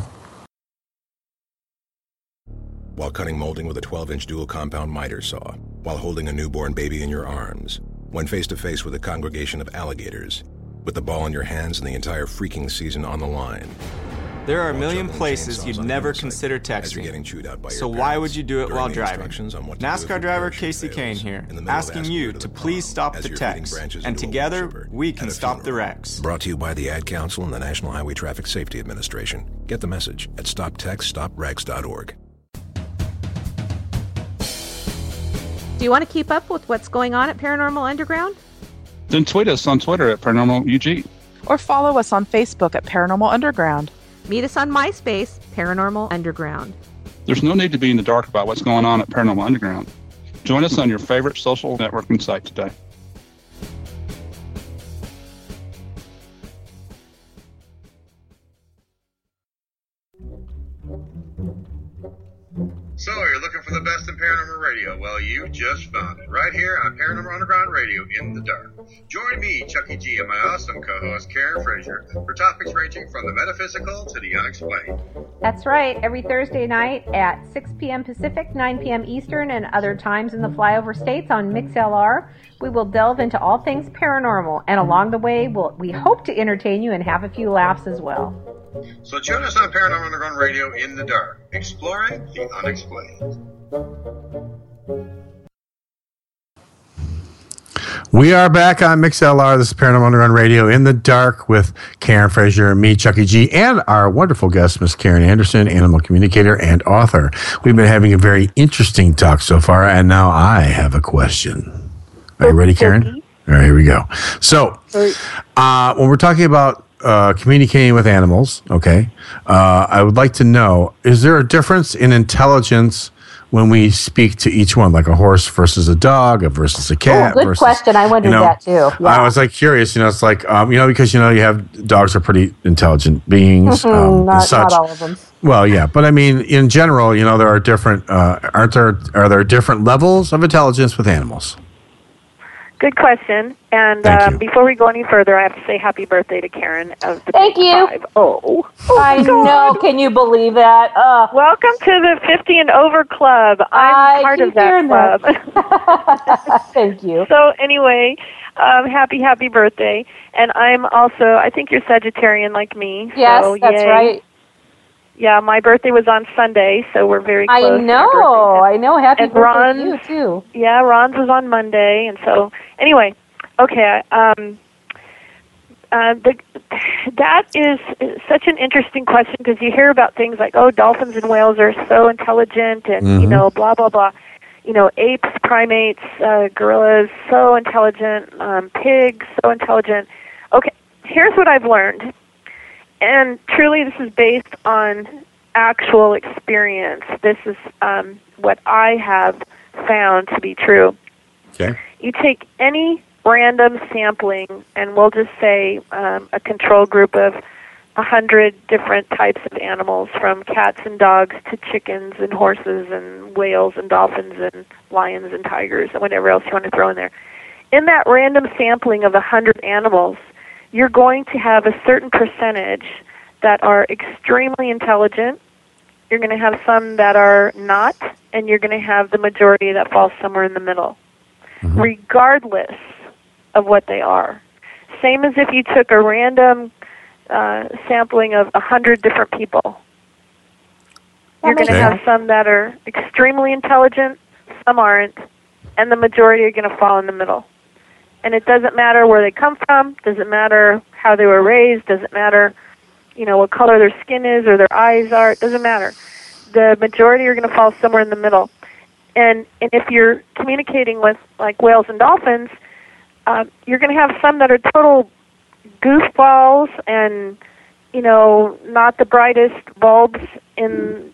while cutting molding with a 12 inch dual compound miter saw, while holding a newborn baby in your arms, when face to face with a congregation of alligators, with the ball in your hands and the entire freaking season on the line. There are a million places you'd never consider texting. chewed out by So your why would you do it during while the driving? on what to do if NASCAR driver parachute Kasey Kahne here, in the middle of asking asking you to to please stop the you're text, and together we can stop the funeral. wrecks. Brought to you by the Ad Council and the National Highway Traffic Safety Administration. Get the message at stoptextsstopwrecks.org. Do you want to keep up with what's going on at Paranormal Underground? Then tweet us on Twitter at Paranormal UG. Or follow us on Facebook at Paranormal Underground. Meet us on MySpace, Paranormal Underground. There's no need to be in the dark about what's going on at Paranormal Underground. Join us on your favorite social networking site today. So, you're looking for the best in paranormal radio? Well, you just found it. Right here on Paranormal Underground Radio in the Dark. Join me, Chucky G, and my awesome co host, Karen Frazier, for topics ranging from the metaphysical to the unexplained. That's right. Every Thursday night at 6 p.m. Pacific, 9 p.m. Eastern, and other times in the flyover states on MixLR, we will delve into all things paranormal. And along the way, we'll, we hope to entertain you and have a few laughs as well. So, join us on Paranormal Underground Radio in the Dark, exploring the unexplained. We are back on MixLR. This is Paranormal Underground Radio in the dark with Karen Frazier, me, Chucky G, and our wonderful guest, Miss Karen Anderson, animal communicator and author. We've been having a very interesting talk so far, and now I have a question. Are you ready, Karen? All right, here we go. So, uh, when we're talking about uh, communicating with animals. Okay, uh, I would like to know: is there a difference in intelligence when we speak to each one, like a horse versus a dog, a versus a cat? Oh, good versus, question. I wondered that too. Yeah. I was like curious. You know, it's like um, you know because you know you have dogs are pretty intelligent beings. Mhm, um, and not, such. not all of them. Well, yeah, but I mean, in general, you know, there are different. Uh, aren't there? Are there different levels of intelligence with animals? Good question. And Thank um, you. before we go any further, I have to say happy birthday to Karen of the Thank you. Five. Oh, I know. Can you believe that? Uh, welcome to the 50 and over club. I'm I part of that hearing that. club. Thank you. So anyway, um, happy happy birthday. And I'm also I think you're Sagittarian like me. Yes, so that's yay. right. Yeah, my birthday was on Sunday, so we're very I close. to know. our I know. Happy And birthday Ron's- to you too. Yeah, Ron's was on Monday, and so anyway, okay. Um, uh, the, that is such an interesting question because you hear about things like, oh, dolphins and whales are so intelligent, and you Mhm. know, blah blah blah. You know, apes, primates, uh, gorillas, so intelligent. Um, pigs, so intelligent. Okay, here's what I've learned, and truly, this is based on actual experience. This is um, what I have found to be true. Okay. You take any random sampling, and we'll just say um, a control group of a hundred different types of animals, from cats and dogs to chickens and horses and whales and dolphins and lions and tigers and whatever else you want to throw in there. In that random sampling of a hundred animals, you're going to have a certain percentage that are extremely intelligent. You're going to have some that are not, and you're going to have the majority that falls somewhere in the middle, regardless of what they are. Same as if you took a random uh, sampling of a hundred different people. You're going to Okay. have some that are extremely intelligent, some aren't, and the majority are going to fall in the middle. And it doesn't matter where they come from, doesn't matter how they were raised, doesn't matter, you know, what color their skin is or their eyes are, it doesn't matter. The majority are going to fall somewhere in the middle. And and if you're communicating with like whales and dolphins, uh, you're going to have some that are total goofballs and you know not the brightest bulbs in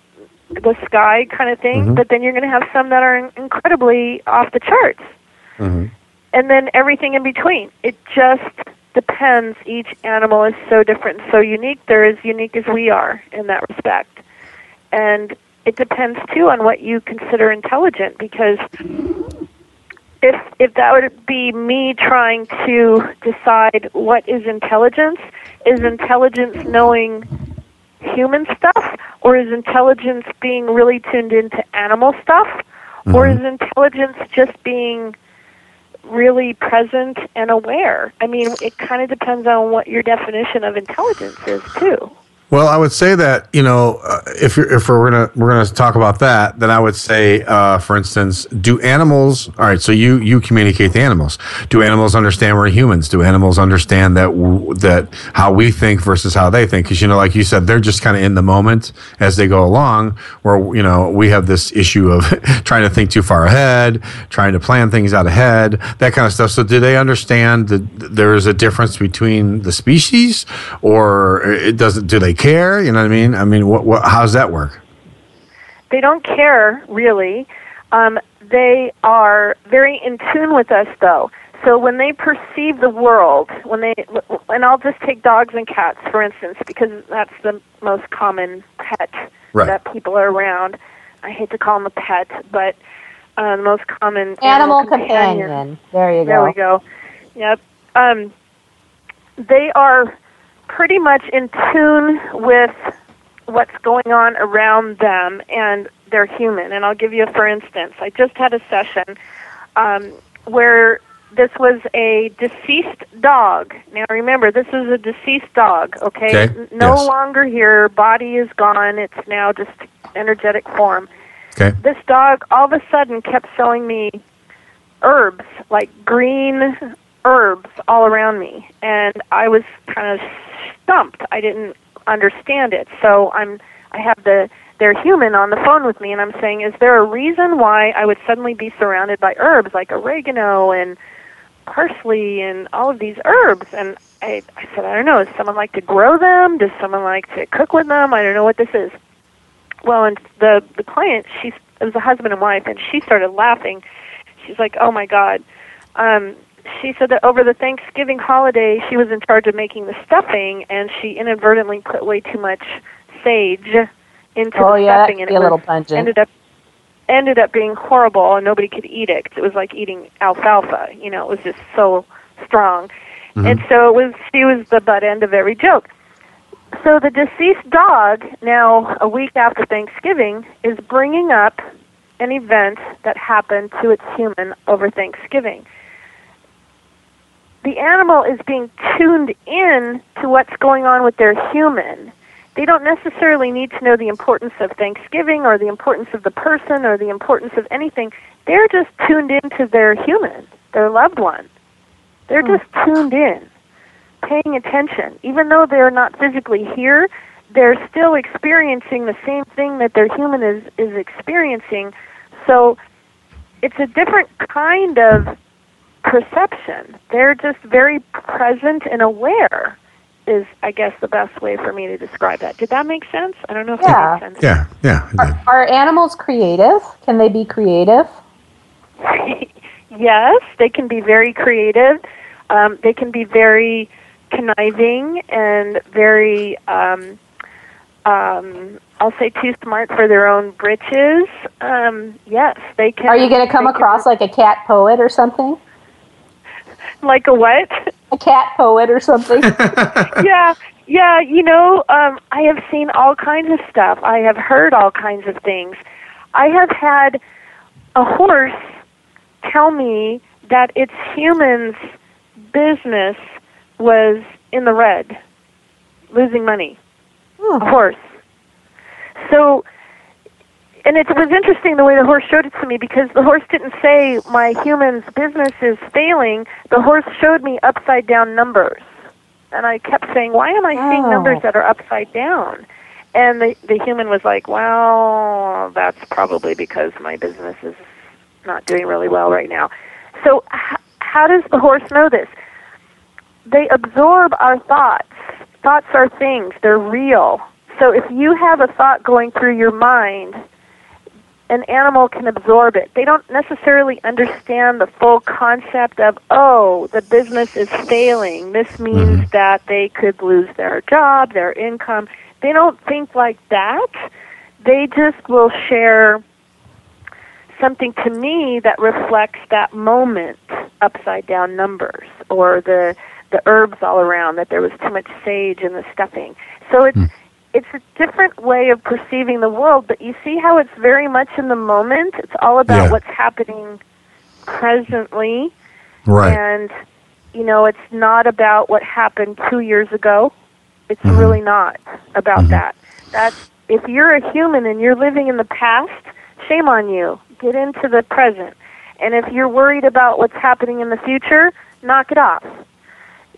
the sky kind of thing. Mhm. But then you're going to have some that are incredibly off the charts Mm-hmm. And then everything in between. It just depends. Each animal is so different, so unique. They're as unique as we are in that respect. And it depends too on what you consider intelligent because if if that would be me trying to decide what is intelligence, is intelligence knowing human stuff or is intelligence being really tuned into animal stuff or mm-hmm. is intelligence just being really present and aware. I mean, it kind of depends on what your definition of intelligence is, too. Well, I would say that you know, uh, if if we're gonna we're gonna talk about that, then I would say, uh, for instance, do animals? All right, so you you communicate to animals. Do animals understand we're humans? Do animals understand that that how we think versus how they think? Because you know, like you said, they're just kind of in the moment as they go along. Where you know we have this issue of trying to think too far ahead, trying to plan things out ahead, that kind of stuff. So, do they understand that there is a difference between the species, or it doesn't? Do they care? You know what I mean? I mean, what, what how does that work? They don't care, really. Um, they are very in tune with us, though. So when they perceive the world, when they, and I'll just take dogs and cats, for instance, because that's the most common pet Right. that people are around. I hate to call them a pet, but uh, the most common Animal companion. companion. There you go. There we go. Yep. Um, they are pretty much in tune with what's going on around them, and they're human. And I'll give you a for instance. I just had a session um, where this was a deceased dog. Now remember, this is a deceased dog. Okay, Okay, no yes. longer here. Body is gone. It's now just energetic form Okay. this dog all of a sudden kept showing me herbs, like green herbs all around me. And I was kind of stumped. I didn't understand it. So I'm I have the their human on the phone with me and I'm saying, is there a reason why I would suddenly be surrounded by herbs like oregano and parsley and all of these herbs. And I, I said, I don't know. Does someone like to grow them? Does someone like to cook with them? I don't know what this is. Well, and the the client, she's it was a husband and wife, and she started laughing. She's like, "Oh my God." Um, she said that over the Thanksgiving holiday, she was in charge of making the stuffing, and she inadvertently put way too much sage into Oh, the yeah, stuffing, and it a little was- pungent. ended up ended up being horrible, and nobody could eat it 'cause it was like eating alfalfa. You know, it was just so strong, mm-hmm. and so it was she was the butt end of every joke. So the deceased dog, now a week after Thanksgiving, is bringing up an event that happened to its human over Thanksgiving. The animal is being tuned in to what's going on with their human. They don't necessarily need to know the importance of Thanksgiving or the importance of the person or the importance of anything. They're just tuned into their human, their loved one. They're hmm. just tuned in paying attention. Even though they're not physically here, they're still experiencing the same thing that their human is, is experiencing. So it's a different kind of perception. They're just very present and aware is I guess the best way for me to describe that. Did that make sense? I don't know if Yeah. that makes sense. Yeah, yeah. it did. Are animals creative? Can they be creative? yes, they can be very creative. Um, they can be very conniving and very, um, um, I'll say, too smart for their own britches. Um, yes, they can. Are you going to come they can- across like a cat poet or something? Like a what? A cat poet or something? yeah, yeah. You know, um, I have seen all kinds of stuff. I have heard all kinds of things. I have had a horse tell me that its human's business was in the red, losing money. A horse. So, and it was interesting the way the horse showed it to me because the horse didn't say my human's business is failing. The horse showed me upside down numbers. And I kept saying, why am I seeing Oh. numbers that are upside down? And the, the human was like, well, that's probably because my business is not doing really well right now. So, h- how does the horse know this? They absorb our thoughts. Thoughts are things, they're real. So, if you have a thought going through your mind, an animal can absorb it. They don't necessarily understand the full concept of, oh, the business is failing. This mm-hmm. means that they could lose their job, their income. They don't think like that. They just will share something to me that reflects that moment upside down numbers or the the herbs all around that there was too much sage in the stuffing so it's hmm. It's a different way of perceiving the world but you see how it's very much in the moment. It's all about Yeah. what's happening presently. Right. and you know it's not about what happened 2 years ago. It's Mm-hmm. really not about that. That's if you're a human and you're living in the past shame on you. Get into the present. And if you're worried about what's happening in the future knock it off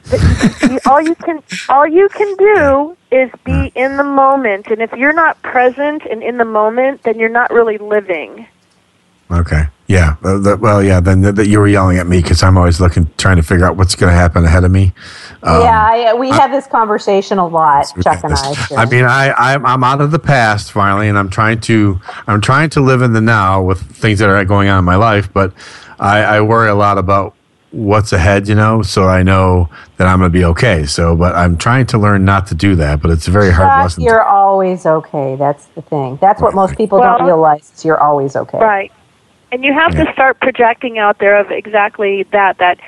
all you can all you can do is be in the moment and if you're not present and in the moment then you're not really living Okay. Yeah. Uh, that- well, yeah. Then that you were yelling at me because I'm always looking, trying to figure out what's going to happen ahead of me. Um, yeah, I, we have this conversation a lot, Chuck and I. I mean, I I'm, I'm out of the past finally, and I'm trying to I'm trying to live in the now with things that are going on in my life. But I, I worry a lot about what's ahead, you know. So I know that I'm going to be okay. So, but I'm trying to learn not to do that. But it's a very hard Chuck, lesson. you're always okay. That's the thing. That's what most people don't realize. Is you're always okay. Right. And you have to start projecting out there of exactly that that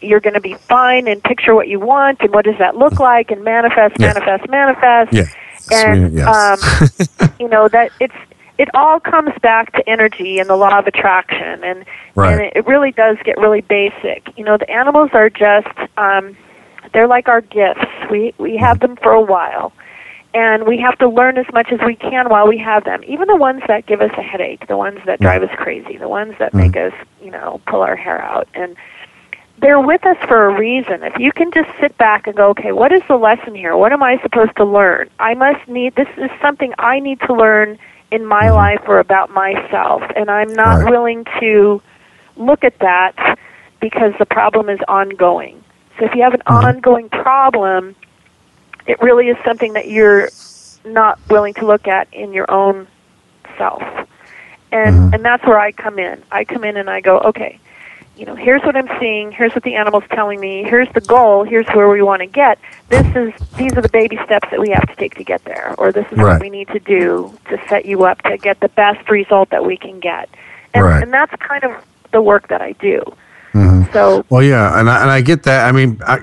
you're going to be fine and picture what you want and what does that look like and manifest Yeah. manifest manifest Yeah. and yes. um you know that it's it all comes back to energy and the law of attraction. And Right. and it, it really does get really basic. You know the animals are just um they're like our gifts. We we have them for a while. And we have to learn as much as we can while we have them. Even the ones that give us a headache the ones that drive us crazy the ones that make us you know pull our hair out. And they're with us for a reason. If you can just sit back and go okay what is the lesson here? What am i supposed to learn? I must need this is something i need to learn in my life or about myself and i'm not Right. willing to look at that because the problem is ongoing. So if you have an Mm-hmm. ongoing problem, it really is something that you're not willing to look at in your own self. And Mm-hmm. and that's where I come in. I come in and I go, okay, you know, here's what I'm seeing, here's what the animal's telling me, here's the goal, here's where we want to get. This is these are the baby steps that we have to take to get there, or this is Right. what we need to do to set you up to get the best result that we can get. And Right. and that's kind of the work that I do. Mhm. So Well, yeah, and I, and I get that. I mean, I,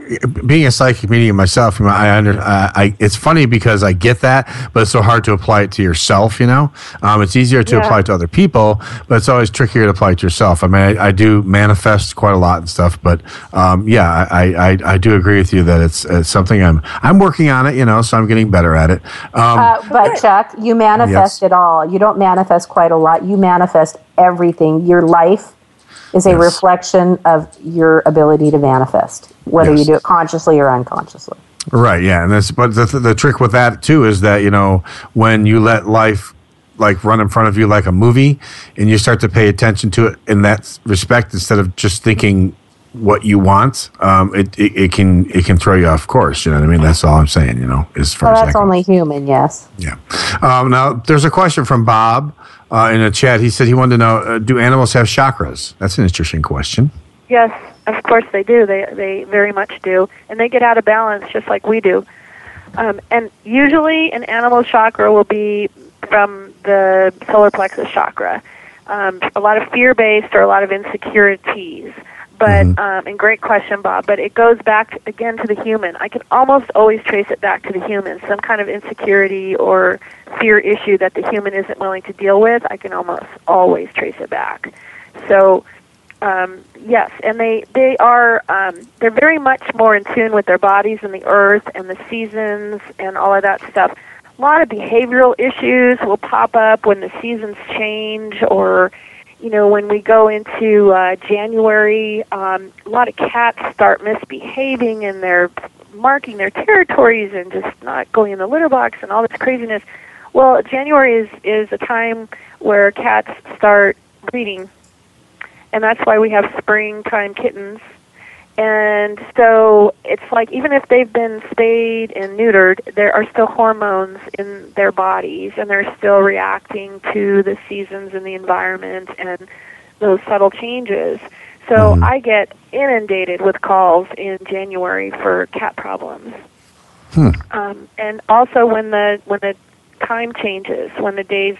being a psychic medium myself, you I under, I, I it's funny because I get that, but it's so hard to apply it to yourself. You know, um, it's easier to Yeah. apply it to other people, but it's always trickier to apply it to yourself. I mean, I, I do manifest quite a lot and stuff, but um, yeah, I, I, I do agree with you that it's, it's something I'm I'm working on it. You know, so I'm getting better at it. Um, uh, but Chuck, you manifest Yes. it all. You don't manifest quite a lot. You manifest everything. Your life is a Yes. reflection of your ability to manifest, whether Yes. you do it consciously or unconsciously. Right. Yeah. And that's but the, the trick with that too is that you know when you let life like run in front of you like a movie, and you start to pay attention to it in that respect instead of just thinking what you want, um, it, it it can it can throw you off course. You know what I mean? That's all I'm saying. You know, as far Well, as that's only human, yes. Yeah. Um, now, there's a question from Bob uh, in a chat. He said he wanted to know uh, Do animals have chakras? That's an interesting question. Yes, of course they do. They they very much do, and they get out of balance just like we do. Um, and usually, an animal chakra will be from the solar plexus chakra. Um, a lot of fear-based or a lot of insecurities. But um, and great question, Bob. But it goes back again to the human. I can almost always trace it back to the human. Some kind of insecurity or fear issue that the human isn't willing to deal with. I can almost always trace it back. So um, yes, and they they are um, they're very much more in tune with their bodies and the earth and the seasons and all of that stuff. A lot of behavioral issues will pop up when the seasons change, or you know when we go into uh, January. Um, a lot of cats start misbehaving and they're marking their territories and just not going in the litter box and all this craziness. Well, January is is a time where cats start breeding and that's why we have springtime kittens. And so it's like even if they've been spayed and neutered, there are still hormones in their bodies, and they're still reacting to the seasons and the environment and those subtle changes. So I get inundated with calls in January for cat problems. Um, and also when the when the time changes, when the days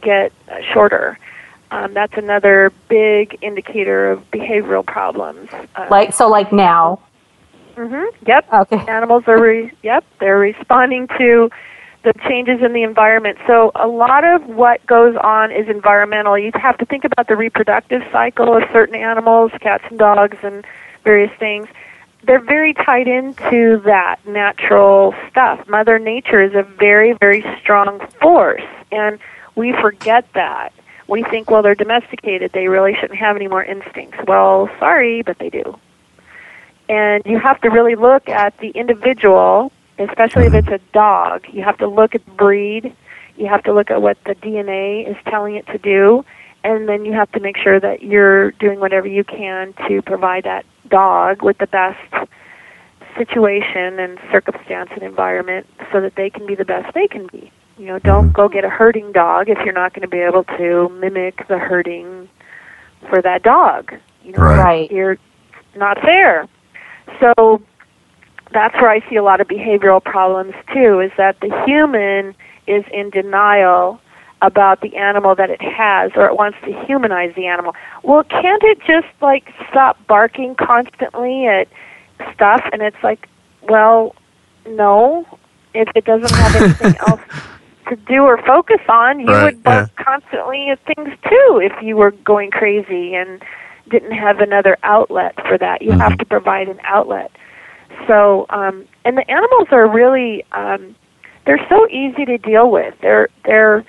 get shorter, um, that's another big indicator of behavioral problems. Uh, Like so, like now. hmm Yep. Okay. Animals are. Re- yep. They're responding to the changes in the environment. So a lot of what goes on is environmental. You have to think about the reproductive cycle of certain animals, cats and dogs, and various things. They're very tied into that natural stuff. Mother Nature is a very, very strong force, and we forget that. We think, well, they're domesticated. They really shouldn't have any more instincts. Well, sorry, but they do and you have to really look at the individual, especially if mm-hmm. it's a dog. You have to look at the breed. You have to look at what the DNA is telling it to do, and then you have to make sure that you're doing whatever you can to provide that dog with the best situation and circumstance and environment so that they can be the best they can be. You know, don't mm-hmm. go get a herding dog if you're not going to be able to mimic the herding for that dog. You know, Right. you're not fair. So that's where I see a lot of behavioral problems too, is that the human is in denial about the animal that it has or it wants to humanize the animal. Well, can't it just like stop barking constantly at stuff and it's like, well, no. If it doesn't have anything else to do or focus on, you Right, would bark constantly at things too if you were going crazy and didn't have another outlet for that. You have to provide an outlet. So, um, and the animals are really, um, they're so easy to deal with. They're they're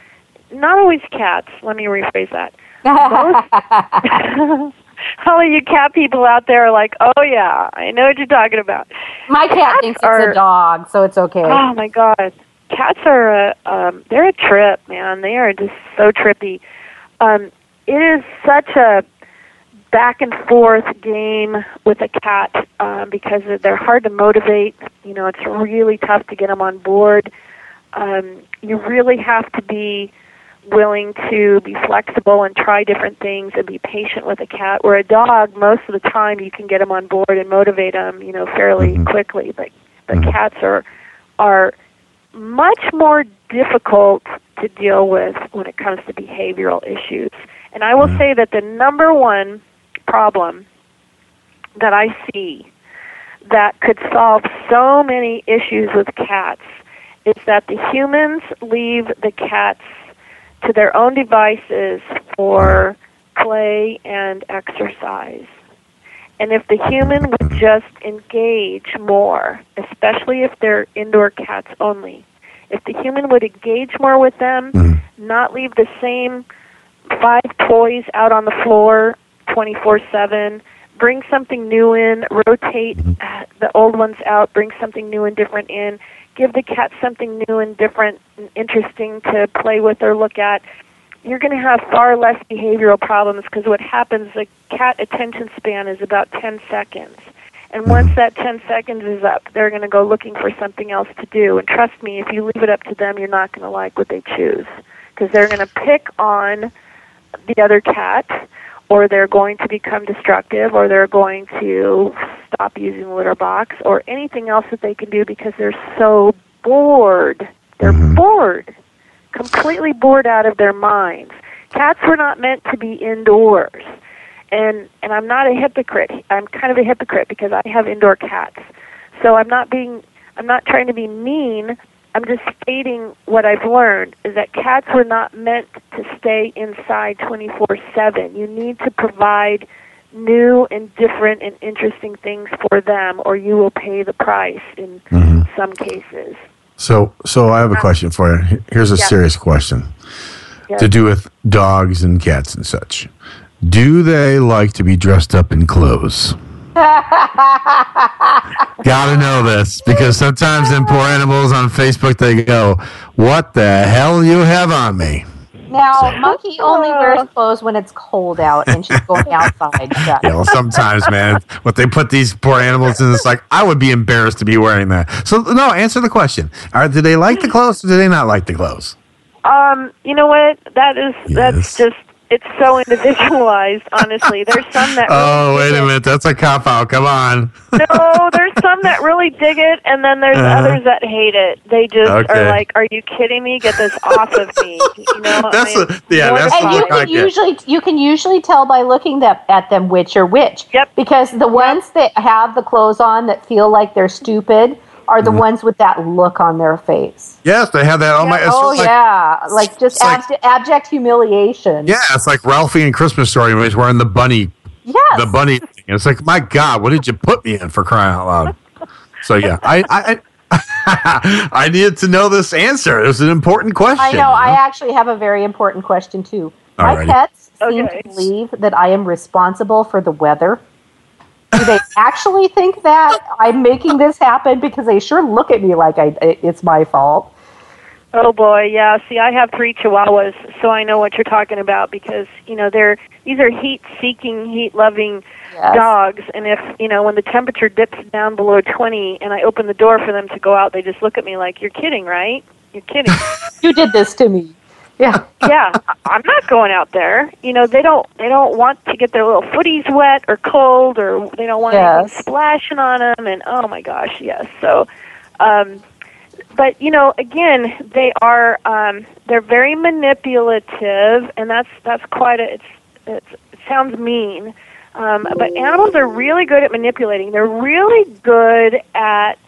not always cats. Let me rephrase that. Most, all of you cat people out there are like, oh yeah, I know what you're talking about. My cat Cats thinks are- it's a dog, so it's okay. Oh my god, cats are a um, they're a trip, man. They are just so trippy. Um, it is such a back and forth game with a cat um, because they're hard to motivate. You know, it's really tough to get them on board. Um, you really have to be willing to be flexible and try different things and be patient with a cat. Where a dog, most of the time, you can get them on board and motivate them, you know, fairly quickly. But but cats are are much more difficult to deal with when it comes to behavioral issues. And I will say that the number one problem that I see that could solve so many issues with cats is that the humans leave the cats to their own devices for play and exercise. And if the human would just engage more, especially if they're indoor cats only, if the human would engage more with them, not leave the same five toys out on the floor 24 7, bring something new in, rotate uh, the old ones out, bring something new and different in, give the cat something new and different and interesting to play with or look at, you're going to have far less behavioral problems because what happens, the cat attention span is about 10 seconds. And once mm-hmm. that 10 seconds is up, they're going to go looking for something else to do. And trust me, if you leave it up to them, you're not going to like what they choose because they're going to pick on the other cat or they're going to become destructive or they're going to stop using the litter box or anything else that they can do because they're so bored. They're mm-hmm. bored, completely bored out of their minds. Cats were not meant to be indoors. And and I'm not a hypocrite. I'm kind of a hypocrite because I have indoor cats. So I'm not being I'm not trying to be mean. I'm just stating what I've learned is that cats were not meant to stay inside 24/7. You need to provide new and different and interesting things for them or you will pay the price in mm-hmm. some cases. So, so I have a question for you. Here's a Yeah. serious question to do with dogs and cats and such. Do they like to be dressed up in clothes? Gotta know this because sometimes them poor animals on Facebook they go, "What the hell you have on me?" Now, Monkey only wears clothes when it's cold out and she's going outside. So. You know, sometimes, man, what they put these poor animals in, it's like I would be embarrassed to be wearing that. So, no, answer the question: Are do they like the clothes? or Do they not like the clothes? Um, you know what? That is that's just it's so individualized, honestly. There's some that Oh, wait a minute, that's a cop out. Come on. no, there's some that really dig it, and then there's Uh-huh. others that hate it. They just Okay. are like, "Are you kidding me? Get this off of me!" You know? That's I mean, a- yeah, that's if and the you look I can get. usually you can usually tell by looking that, at them which are which. Yep. Because the ones that have the clothes on that feel like they're stupid are the Mhm. ones with that look on their face. Yes, they have that. Oh my! It's oh like, yeah, like just it's like- abject humiliation. Yeah, it's like Ralphie in Christmas Story when he's wearing the bunny, Yes. the bunny. Thing. It's like, my God, what did you put me in for crying out loud? So yeah, I I, I needed to know this answer. It was an important question. I know. I actually have a very important question too. My pets seem to believe that I am responsible for the weather. Do they actually think that I'm making this happen? Because they sure look at me like I, it's my fault. Oh boy, yeah. See, I have three Chihuahuas, so I know what you're talking about because you know they're these are heat-seeking, heat-loving Yes. dogs, and if you know when the temperature dips down below 20, and I open the door for them to go out, they just look at me like, "You're kidding, right? You're kidding." You did this to me. Yeah. yeah, I'm not going out there. You know, they don't they don't want to get their little footies wet or cold, or they don't want Yes. splashing on them. And oh my gosh, yes. So, um, but you know, again, they are um, they're very manipulative, and that's that's quite a it's, it's it sounds mean. Um, but animals are really good at manipulating. They're really good at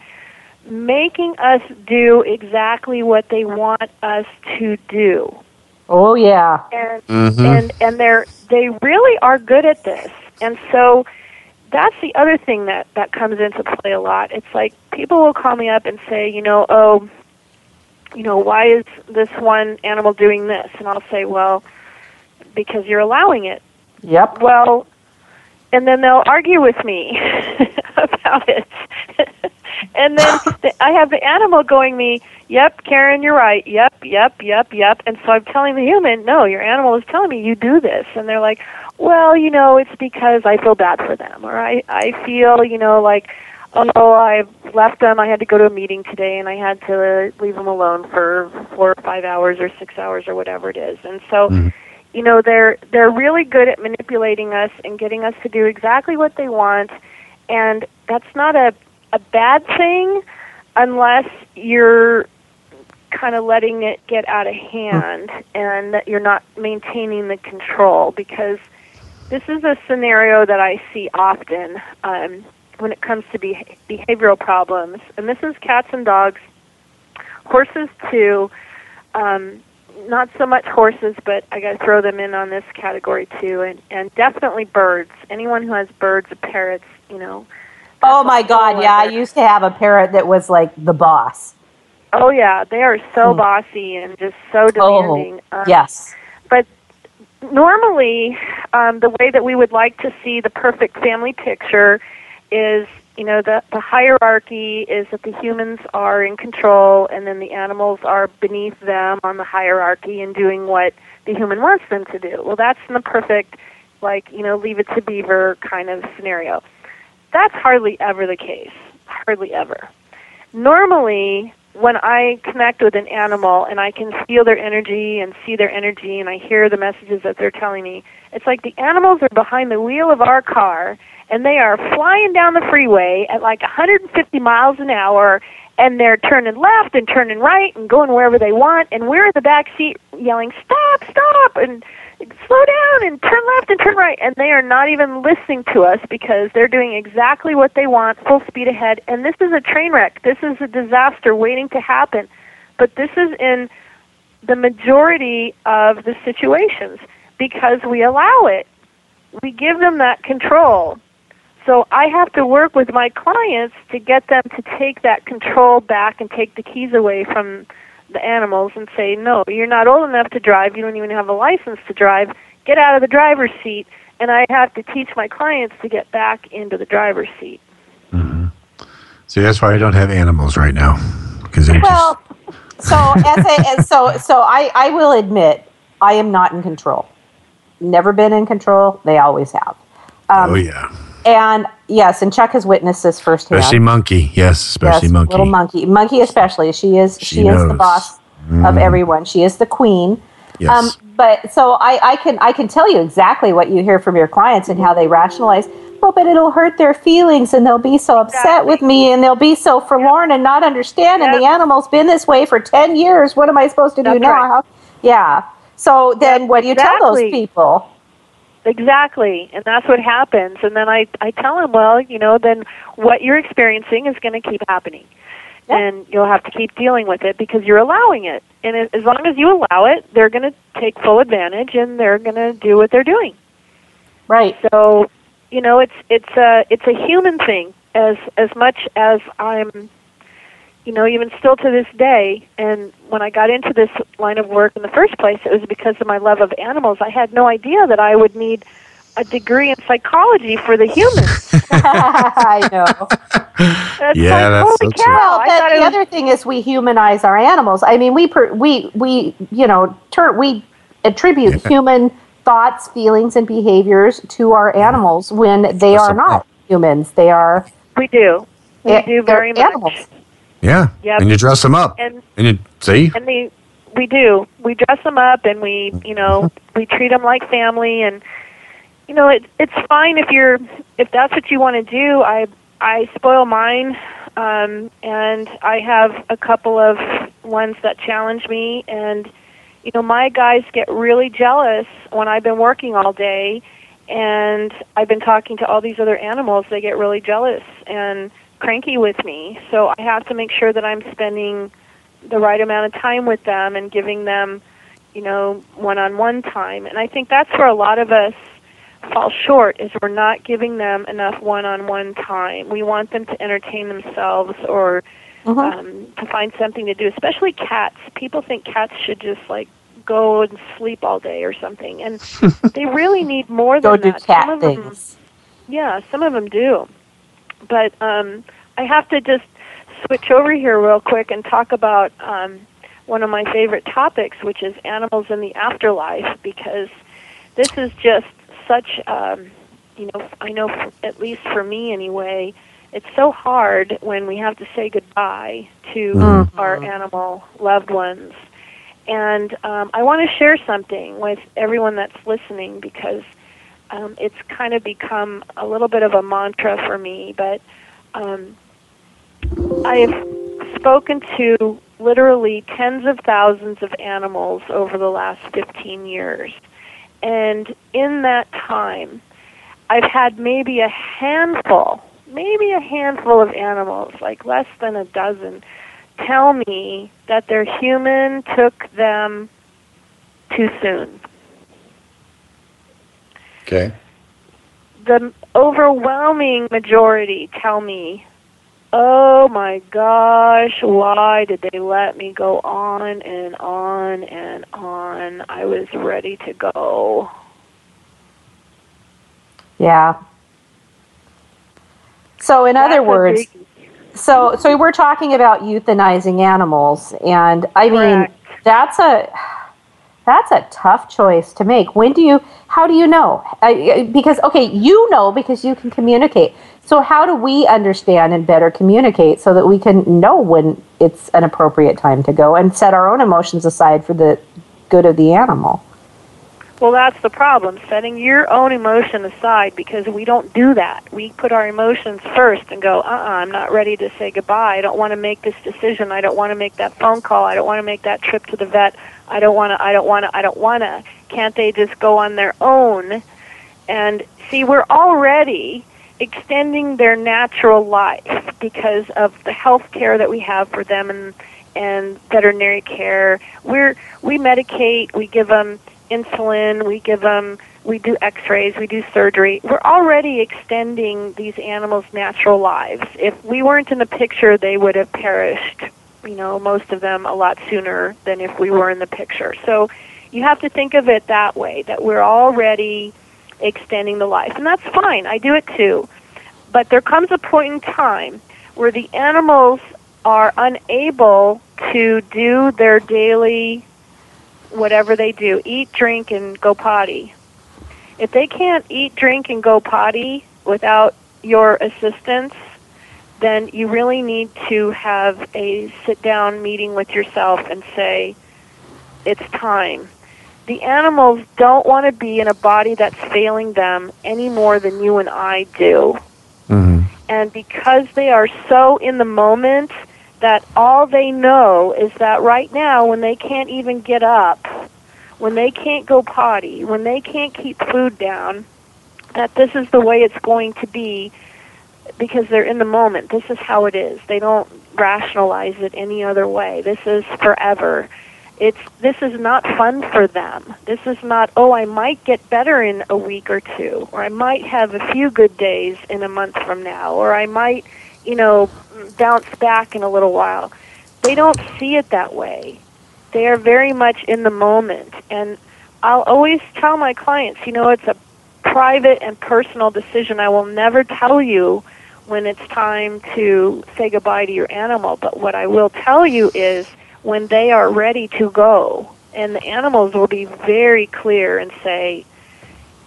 making us do exactly what they want us to do Oh yeah. and Mhm. and and they're they really are good at this and so that's the other thing that that comes into play a lot it's like people will call me up and say you know oh you know why is this one animal doing this and i'll say well because you're allowing it Yep. well and then they'll argue with me about it and then the, I have the animal going me, "Yep, Karen, you're right. Yep, yep, yep, yep." And so I'm telling the human, "No, your animal is telling me you do this." And they're like, "Well, you know, it's because I feel bad for them, or I I feel, you know, like." Oh, I left them. I had to go to a meeting today, and I had to leave them alone for four or five hours or six hours or whatever it is. And so, mm-hmm. You know, they're they're really good at manipulating us and getting us to do exactly what they want, and that's not a a bad thing unless you're kind of letting it get out of hand and that you're not maintaining the control because this is a scenario that I see often um, when it comes to beh behavioral problems, and this is cats and dogs, horses too. Um, not so much horses, but I got to throw them in on this category too, and and definitely birds. Anyone who has birds, or parrots, you know. Oh my God! Yeah, I used to have a parrot that was like the boss. Oh yeah, they are so bossy and just so demanding. Oh, Um, yes. But normally, um, the way that we would like to see the perfect family picture is, you know, the, the hierarchy is that the humans are in control and then the animals are beneath them on the hierarchy and doing what the human wants them to do. Well, that's the perfect, like, you know, leave it to beaver kind of scenario. That's hardly ever the case. Hardly ever normally when I connect with an animal and I can feel their energy and see their energy and I hear the messages that they're telling me, it's like the animals are behind the wheel of our car and they are flying down the freeway at like 150 miles an hour and they're turning left and turning right and going wherever they want and we're in the back seat yelling stop stop and slow down and turn left and turn right and they are not even listening to us because they're doing exactly what they want full speed ahead and this is a train wreck. This is a disaster waiting to happen but this is in the majority of the situations because we allow it. We give them that control so I have to work with my clients to get them to take that control back and take the keys away from the animals and say, no, you're not old enough to drive. You don't even have a license to drive. Get out of the driver's seat. And I have to teach my clients to get back into the driver's seat. See, that's why I don't have animals right now because they're just Well, so as a, as, so so I I will admit I am not in control. Never been in control. They always have. Um, oh yeah, And yes, and Chuck has witnessed this firsthand. especially monkey. Yes, especially yes, monkey. Little monkey. Monkey especially. She is she, She is the knows. boss of Mhm. everyone. She is the queen. Yes. Um, but so I, I can I can tell you exactly what you hear from your clients and how they rationalize. Well, but it'll hurt their feelings and they'll be so upset with me and they'll be so forlorn and not understand. And the animal's been this way for ten years. What am I supposed to do That's now? right. How- Yeah. So then, what do you tell those people? Exactly, and that's what happens. And then I I tell them, well, you know, then what you're experiencing is going to keep happening, and you'll have to keep dealing with it because you're allowing it. And as as long as you allow it, they're going to take full advantage and they're going to do what they're doing. Right. So, you know, it's it's a it's a human thing as as much as I'm you know, even still to this day, and when I got into this line of work in the first place, it was because of my love of animals. I had no idea that I would need a degree in psychology for the humans. I know. That's Yeah, like, that's holy so cow! true. Well, I that, thought the was other thing is we humanize our animals. I mean, we per, we we you know turn we attribute human thoughts, feelings, and behaviors to our animals when they are not humans. They are we do. We eh, do very much. animals. Yeah. Yep. And you dress them up. And And you see, and they we do we dress them up and we you know we treat them like family and you know it it's fine if you're if that's what you want to do i i spoil mine um and i have a couple of ones that challenge me and you know my guys get really jealous when i've been working all day and i've been talking to all these other animals they get really jealous and cranky with me so i have to make sure that i'm spending the right amount of time with them and giving them, you know, one-on-one time. And I think that's where a lot of us fall short is we're not giving them enough one-on-one time. We want them to entertain themselves or um, to find something to do, especially cats. People think cats should just like go and sleep all day or something, and they really need more Go than do that. cat some of them, things. yeah, some of them do. But um, I have to just switch over here real quick and talk about um, one of my favorite topics, which is animals in the afterlife, because this is just such, um, you know, I know f at least for me anyway, it's so hard when we have to say goodbye to Mhm. our animal loved ones. And um, I want to share something with everyone that's listening because um, it's kind of become a little bit of a mantra for me. But um, I've spoken to literally tens of thousands of animals over the last 15 years. And in that time, I've had maybe a handful, maybe a handful of animals, like less than a dozen, tell me that their human took them too soon. Okay. The overwhelming majority tell me, oh my gosh, why did they let me go on and on and on? I was ready to go. Yeah. So, in other That's a words, so so we're talking about euthanizing animals, and I mean that's a that's a tough choice to make. When do you? How do you know? I, because okay, you know because you can communicate. So how do we understand and better communicate so that we can know when it's an appropriate time to go and set our own emotions aside for the good of the animal? Well, that's the problem, setting your own emotion aside because we don't do that. We put our emotions first and go, uh uh-uh, I'm not ready to say goodbye. I don't want to make this decision. I don't want to make that phone call. I don't want to make that trip to the vet. I don't want to, I don't want to, I don't want to. Can't they just go on their own? And see, we're already extending their natural life because of the health care that we have for them and and veterinary care. We're we medicate, we give them insulin, we give them we do x-rays, we do surgery. We're already extending these animals' natural lives. If we weren't in the picture, they would have perished, you know, most of them a lot sooner than if we were in the picture. So you have to think of it that way that we're already extending the life. And that's fine. I do it too. But there comes a point in time where the animals are unable to do their daily whatever they do eat, drink, and go potty. If they can't eat, drink, and go potty without your assistance, then you really need to have a sit down meeting with yourself and say, it's time. The animals don't want to be in a body that's failing them any more than you and I do. Mm-hmm. And because they are so in the moment that all they know is that right now, when they can't even get up, when they can't go potty, when they can't keep food down, that this is the way it's going to be because they're in the moment. This is how it is. They don't rationalize it any other way. This is forever. It's this is not fun for them. This is not, oh, I might get better in a week or two, or I might have a few good days in a month from now, or I might, you know, bounce back in a little while. They don't see it that way. They are very much in the moment. And I'll always tell my clients, you know, it's a private and personal decision. I will never tell you when it's time to say goodbye to your animal, but what I will tell you is when they are ready to go, and the animals will be very clear and say,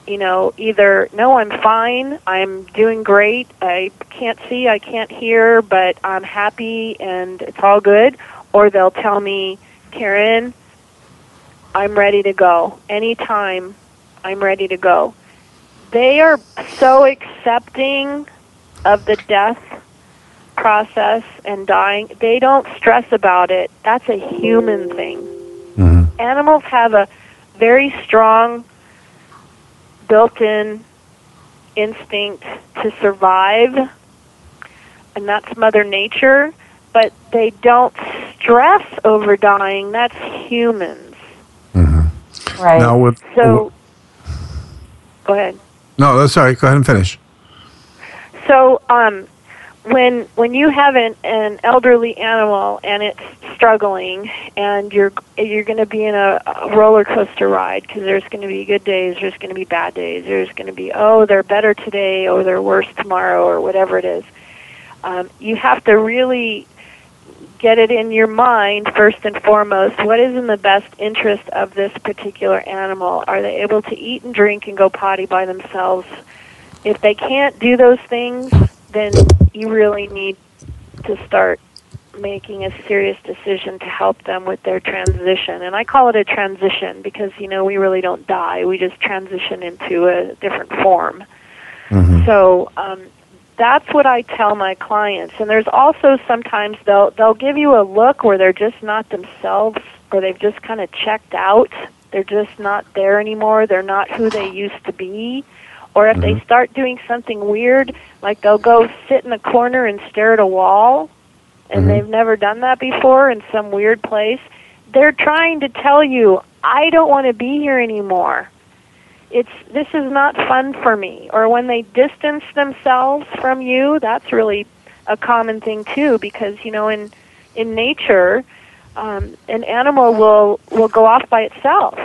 you know, either no, I'm fine, I'm doing great, I can't see, I can't hear, but I'm happy and it's all good, or they'll tell me, Karen, I'm ready to go. Anytime, I'm ready to go. They are so accepting of the death process and dying. They don't stress about it. That's a human thing. Mm-hmm. Animals have a very strong built in instinct to survive, and that's Mother Nature, but they don't stress over dying. That's humans. Right. Now with So, go ahead. no, that's sorry. Go ahead and finish. So, um, when when you have an, an elderly animal and it's struggling, and you're you're going to be in a, a roller coaster ride because there's going to be good days, there's going to be bad days, there's going to be oh they're better today or they're worse tomorrow or whatever it is. Um, you have to really get it in your mind first and foremost what is in the best interest of this particular animal are they able to eat and drink and go potty by themselves if they can't do those things then you really need to start making a serious decision to help them with their transition and i call it a transition because you know we really don't die we just transition into a different form so um, that's what I tell my clients. And there's also sometimes they'll they'll give you a look where they're just not themselves, or they've just kind of checked out. They're just not there anymore. They're not who they used to be. Or if they start doing something weird, like they'll go sit in a corner and stare at a wall, and they've never done that before in some weird place, they're trying to tell you, I don't want to be here anymore. It's this is not fun for me. Or when they distance themselves from you that's really a common thing too because you know in in nature um, an animal will will go off by itself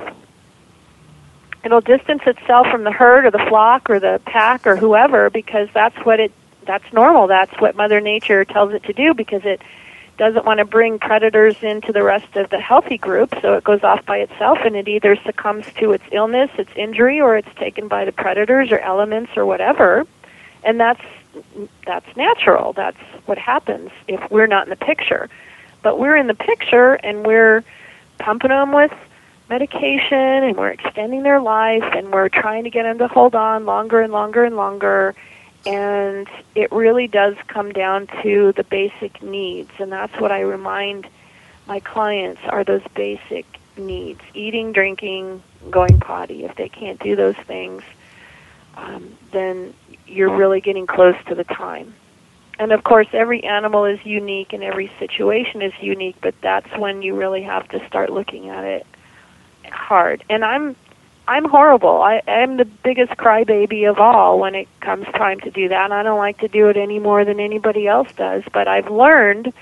it'll distance itself from the herd or the flock or the pack or whoever because that's what it that's normal that's what mother nature tells it to do because it doesn't want to bring predators into the rest of the healthy group, so it goes off by itself and it either succumbs to its illness, its injury, or it's taken by the predators or elements or whatever. And that's that's natural. That's what happens if we're not in the picture. But we're in the picture and we're pumping them with medication and we're extending their life and we're trying to get them to hold on longer and longer and longer. And it really does come down to the basic needs and that's what i remind my clients are those basic needs. Eating drinking going potty. If they can't do those things um, then you're really getting close to the time. And of course every animal is unique and every situation is unique but that's when you really have to start looking at it hard and i'm I'm horrible. I i'm the biggest crybaby of all when it comes time to do that. And I don't like to do it any more than anybody else does. But I've learned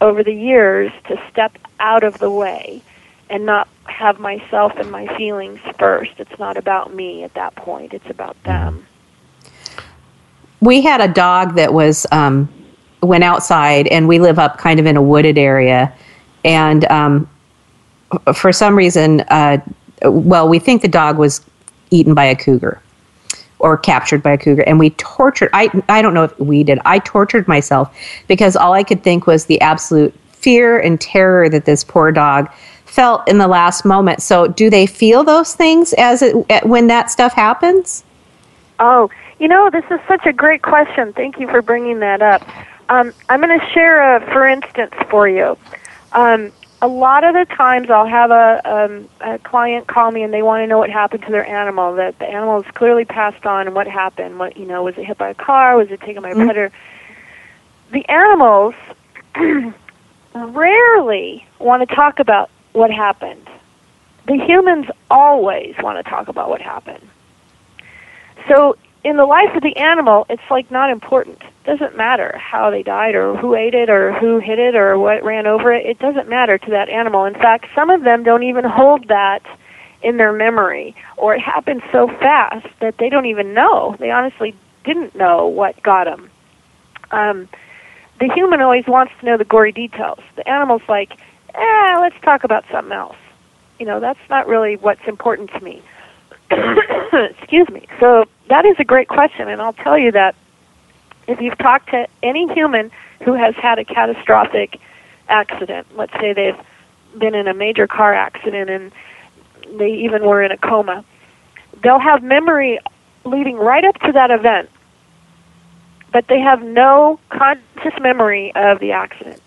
over the years to step out of the way and not have myself and my feelings first. It's not about me at that point. It's about them. we had a dog that was um, went outside and we live up kind of in a wooded area and um, for some reason uh, well we think the dog was eaten by a cougar or captured by a cougar and we tortured I, I don't know if we did i tortured myself because all i could think was the absolute fear and terror that this poor dog felt in the last moment so do they feel those things as it when that stuff happens Oh, you know, this is such a great question. Thank you for bringing that up. Um, I'm going to share a for instance for you. Um, a lot of the times I'll have a, um, a client call me and they want to know what happened to their animal. That the animal is clearly passed on and what happened. What you know, was it hit by a car? Was it taken by a predator? The animals rarely want to talk about what happened. The humans always want to talk about what happened. So in the life of the animal, it's like not important. Doesn't matter how they died or who ate it or who hit it or what ran over it. It doesn't matter to that animal. In fact, some of them don't even hold that in their memory or it happened so fast that they don't even know. They honestly didn't know what got them. Um, the human always wants to know the gory details. The animal's like, eh, let's talk about something else. You know, that's not really what's important to me. Excuse me. So that is a great question, and I'll tell you that if you've talked to any human who has had a catastrophic accident, let's say they've been in a major car accident and they even were in a coma, they'll have memory leading right up to that event, but they have no conscious memory of the accident.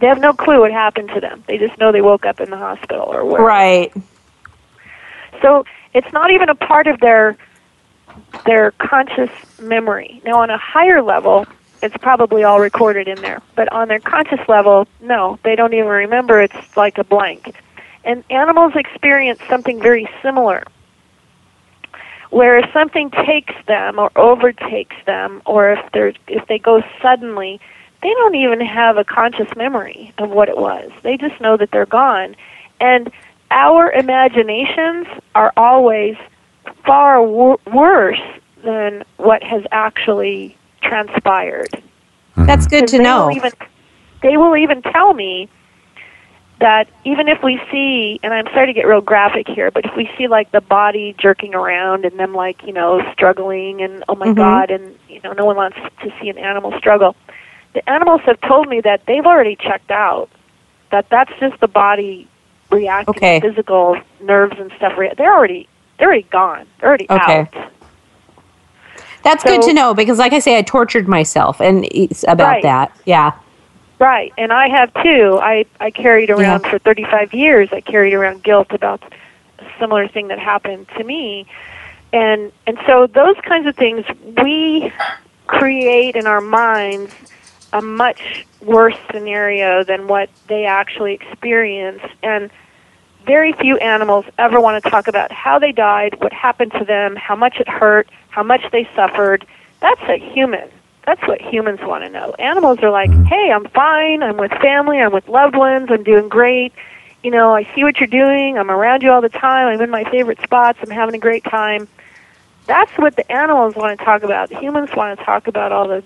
They have no clue what happened to them. They just know they woke up in the hospital or where. right So it's not even a part of their their conscious memory. Now on a higher level, it's probably all recorded in there. But on their conscious level, no, they don't even remember. It's like a blank. And animals experience something very similar. Where if something takes them or overtakes them or if they're if they go suddenly, they don't even have a conscious memory of what it was. They just know that they're gone. And our imaginations are always far wor- worse than what has actually transpired. that's good Because to they know don't Even, they will even tell me that even if we see, and I'm sorry to get real graphic here, but if we see like the body jerking around and them like you know struggling and oh my Mhm. god, and you know no one wants to see an animal struggle. The animals have told me that they've already checked out. That that's just the body reacting, Okay. physical nerves and stuff. They're already they're already gone. They're already Okay. out. That's good to know because, like I say, I tortured myself and it's about Right. that. Yeah. Right, and I have too. I I carried around Yeah. for 35 years. I carried around guilt about a similar thing that happened to me, and and so those kinds of things we create in our minds a much worse scenario than what they actually experience, and very few animals ever want to talk about how they died, what happened to them, how much it hurt, how much they suffered. That's a human. That's what humans want to know. Animals are like, mm. hey, I'm fine. I'm with family. I'm with loved ones. I'm doing great. You know, I see what you're doing. I'm around you all the time. I'm in my favorite spots. I'm having a great time. That's what the animals want to talk about. Humans want to talk about all the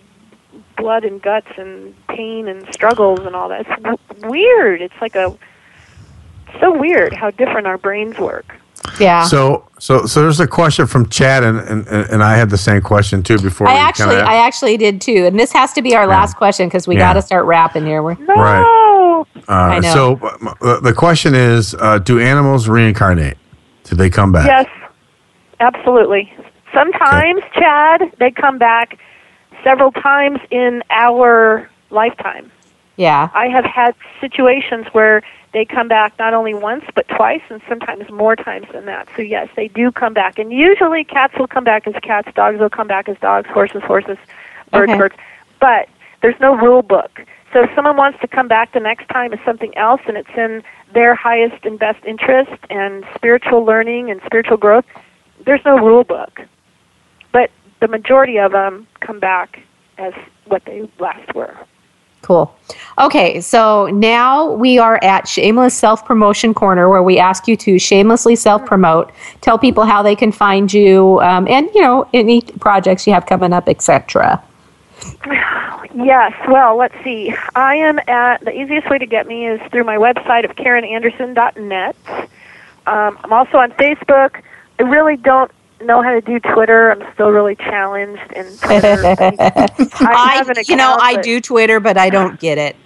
blood and guts and pain and struggles and all that. It's w- weird. It's like a so weird how different our brains work. Yeah. So, so, so there's a question from Chad, and, and, and I had the same question too before. I actually, kinda- I actually did too, and this has to be our last question because we Yeah. got to start wrapping here. We're, Right. I Uh, know. so uh, the question is, uh, do animals reincarnate? Do they come back? Yes, absolutely. Sometimes, Chad, they come back several times in our lifetime. Yeah. I have had situations where they come back not only once but twice and sometimes more times than that. So yes, they do come back. And usually cats will come back as cats, dogs will come back as dogs, horses horses, birds Okay. birds. But there's no rule book. So if someone wants to come back the next time as something else and it's in their highest and best interest and spiritual learning and spiritual growth, there's no rule book. But the majority of them come back as what they last were. Cool. Okay, so now we are at Shameless Self Promotion Corner, where we ask you to shamelessly self promote, tell people how they can find you, um, and you know any projects you have coming up, etc. Yes, well, let's see. I am at the easiest way to get me is through my website of KarenAnderson.net. Um, I'm also on Facebook. I really don't know how to do Twitter. I'm still really challenged in Twitter. I have an you know, I do Twitter, but I don't get it.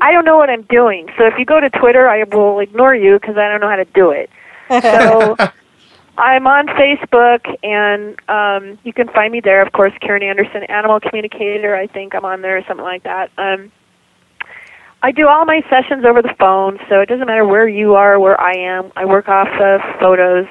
I don't know what I'm doing. So if you go to Twitter, I will ignore you because I don't know how to do it. So I'm on Facebook, and um, you can find me there. Of course, Karen Anderson, Animal Communicator. I think I'm on there or something like that. Um, I do all my sessions over the phone, so it doesn't matter where you are, or where I am. I work off of photos,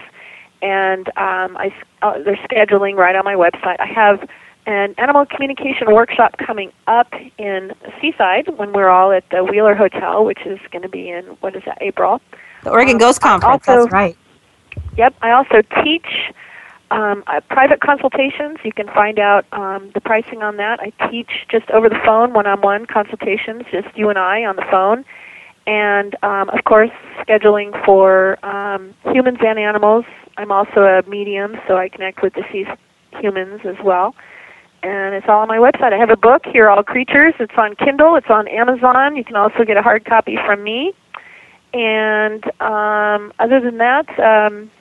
and um, I uh, they're scheduling right on my website. I have an animal communication workshop coming up in Seaside when we're all at the Wheeler Hotel, which is going to be in what is that April. The Oregon Um, Ghost Conference. also- that's right. Yep. I also teach um, uh, private consultations. You can find out um, the pricing on that. I teach just over the phone, one-on-one consultations, just you and I on the phone, and um, of course scheduling for um, humans and animals. I'm also a medium, so I connect with deceased humans as well. And it's all on my website. I have a book, Hear All Creatures. It's on Kindle. It's on Amazon. You can also get a hard copy from me. And um, other than that, um,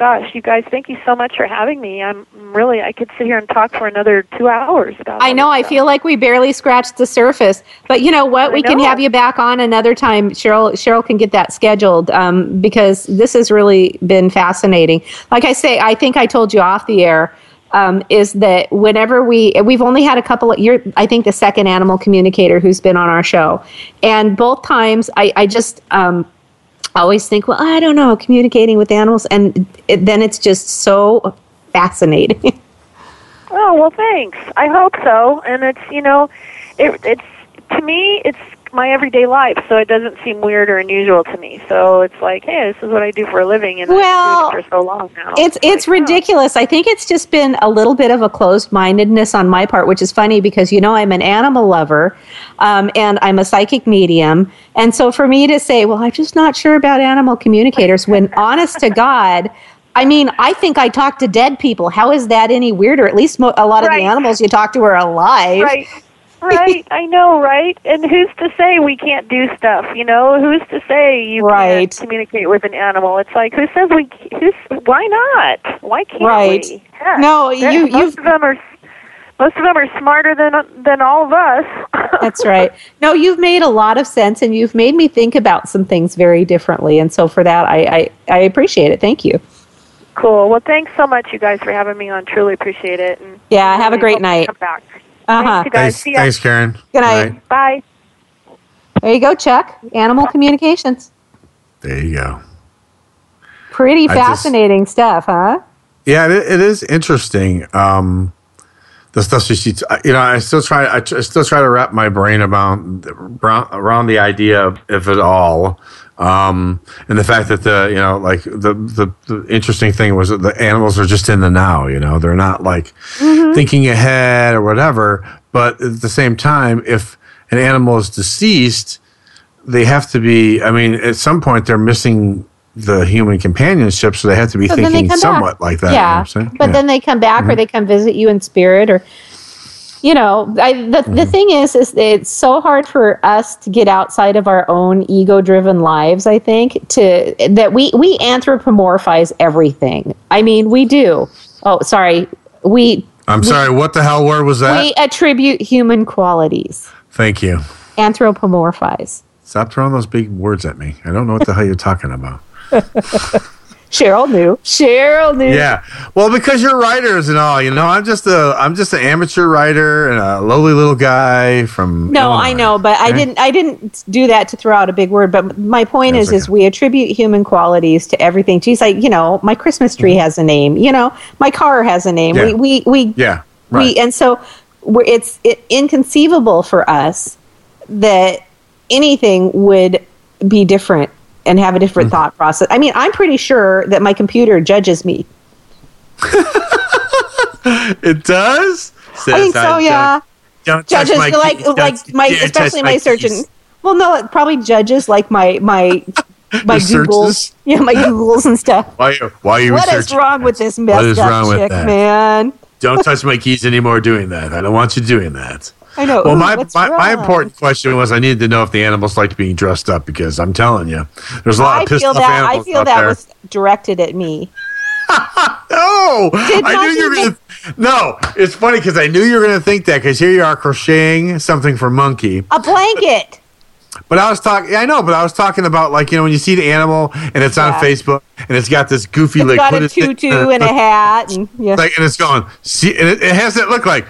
gosh, you guys, thank you so much for having me. I'm really, I could sit here and talk for another two hours. I know. I feel like we barely scratched the surface, but you know what? I We can have you back on another time. Cheryl, Cheryl can get that scheduled um, because this has really been fascinating. Like I say, I think I told you off the air. Um, is that whenever we we've only had a couple of you're I think the second animal communicator who's been on our show, and both times I I just um, always think well I don't know communicating with animals and it, then it's just so fascinating. Oh well, thanks. I hope so. And it's you know, it, it's to me, it's my everyday life, so it doesn't seem weird or unusual to me. So it's like, hey, this is what I do for a living, and Well, I've been doing it for so long now. It's it's ridiculous. I think it's just been a little bit of a closed mindedness on my part, which is funny because you know I'm an animal lover, um, and I'm a psychic medium, and so for me to say, well, I'm just not sure about animal communicators, when honest to God. I mean, I think I talk to dead people. How is that any weirder? At least mo- a lot of Right. the animals you talk to are alive. Right. Right. I know, right? And who's to say we can't do stuff? You know, who's to say you Right. can't communicate with an animal? It's like who says we? Who's why not? Why can't Right. we? Heck, No, you- most of them are most of them are smarter than than all of us. That's right. No, you've made a lot of sense, and you've made me think about some things very differently. And so, for that, I I, I appreciate it. Thank you. Cool. Well, thanks so much, you guys, for having me on. Truly appreciate it. And Yeah, have a great night. Come back. Uh huh. Thanks, you guys. Thanks, See ya. thanks, Karen. Good night. Bye. There you go, Chuck. Animal communications. There you go. Pretty I just- fascinating stuff, huh? Yeah, it, it is interesting. Um, the stuff she, you know, I still try, I, I still try to wrap my brain about around, around the idea of, of it all, um, and the fact that the, you know, like the, the the interesting thing was that the animals are just in the now. You know, they're not like thinking ahead or whatever. But at the same time, if an animal is deceased, they have to be. I mean, at some point, they're missing the human companionship, so they have to be So thinking somewhat back. like that. you know Yeah, what I'm but Yeah. then they come back, or Mhm. they come visit you in spirit, or you know, I, the Mm-hmm. the thing is, is it's so hard for us to get outside of our own ego-driven lives. I think to that we we anthropomorphize everything. I mean, we do. Oh, sorry, we I'm sorry. What the hell word was that? we attribute human qualities, Thank you. anthropomorphize. Stop throwing those big words at me. I don't know what the hell you're talking about. Cheryl knew. Cheryl knew. Yeah. Well, because you're writers and all, you know, I'm just a I'm just an amateur writer and a lowly little guy from No, Illinois, I know, but I didn't. I didn't do that to throw out a big word. But my point That's is, is we attribute human qualities to everything. Geez, like you know, my Christmas tree has a name. You know, my car has a name. Mm-hmm. Yeah. We we we Yeah. we, and so we're, it's it, inconceivable for us that anything would be different and have a different Mm-hmm. thought process. I mean, I'm pretty sure that my computer judges me. it does? I think so. Yeah. Don't touch judges my like keys. Don't like my especially my my search and well no it probably judges like my my my Your googles searches? yeah my googles and stuff Why, why are you what is wrong with this messed What is up wrong with chick that? man Don't touch my keys anymore doing that. I don't want you doing that. I know Well, Ooh, my, my, my important question was I needed to know if the animals liked being dressed up because I'm telling you, there's a lot i of pissed feel off that i feel out that there. was directed at me No, Did I knew you were gonna. No, it's funny because I knew you were gonna think that because here you are crocheting something for monkey. a blanket But I was talking. I know, but I was talking about like you know when you see the animal and it's on Facebook and it's got this goofy it's like got a tutu uh, and a hat and yeah like and it's going. See, and it, it has that look like.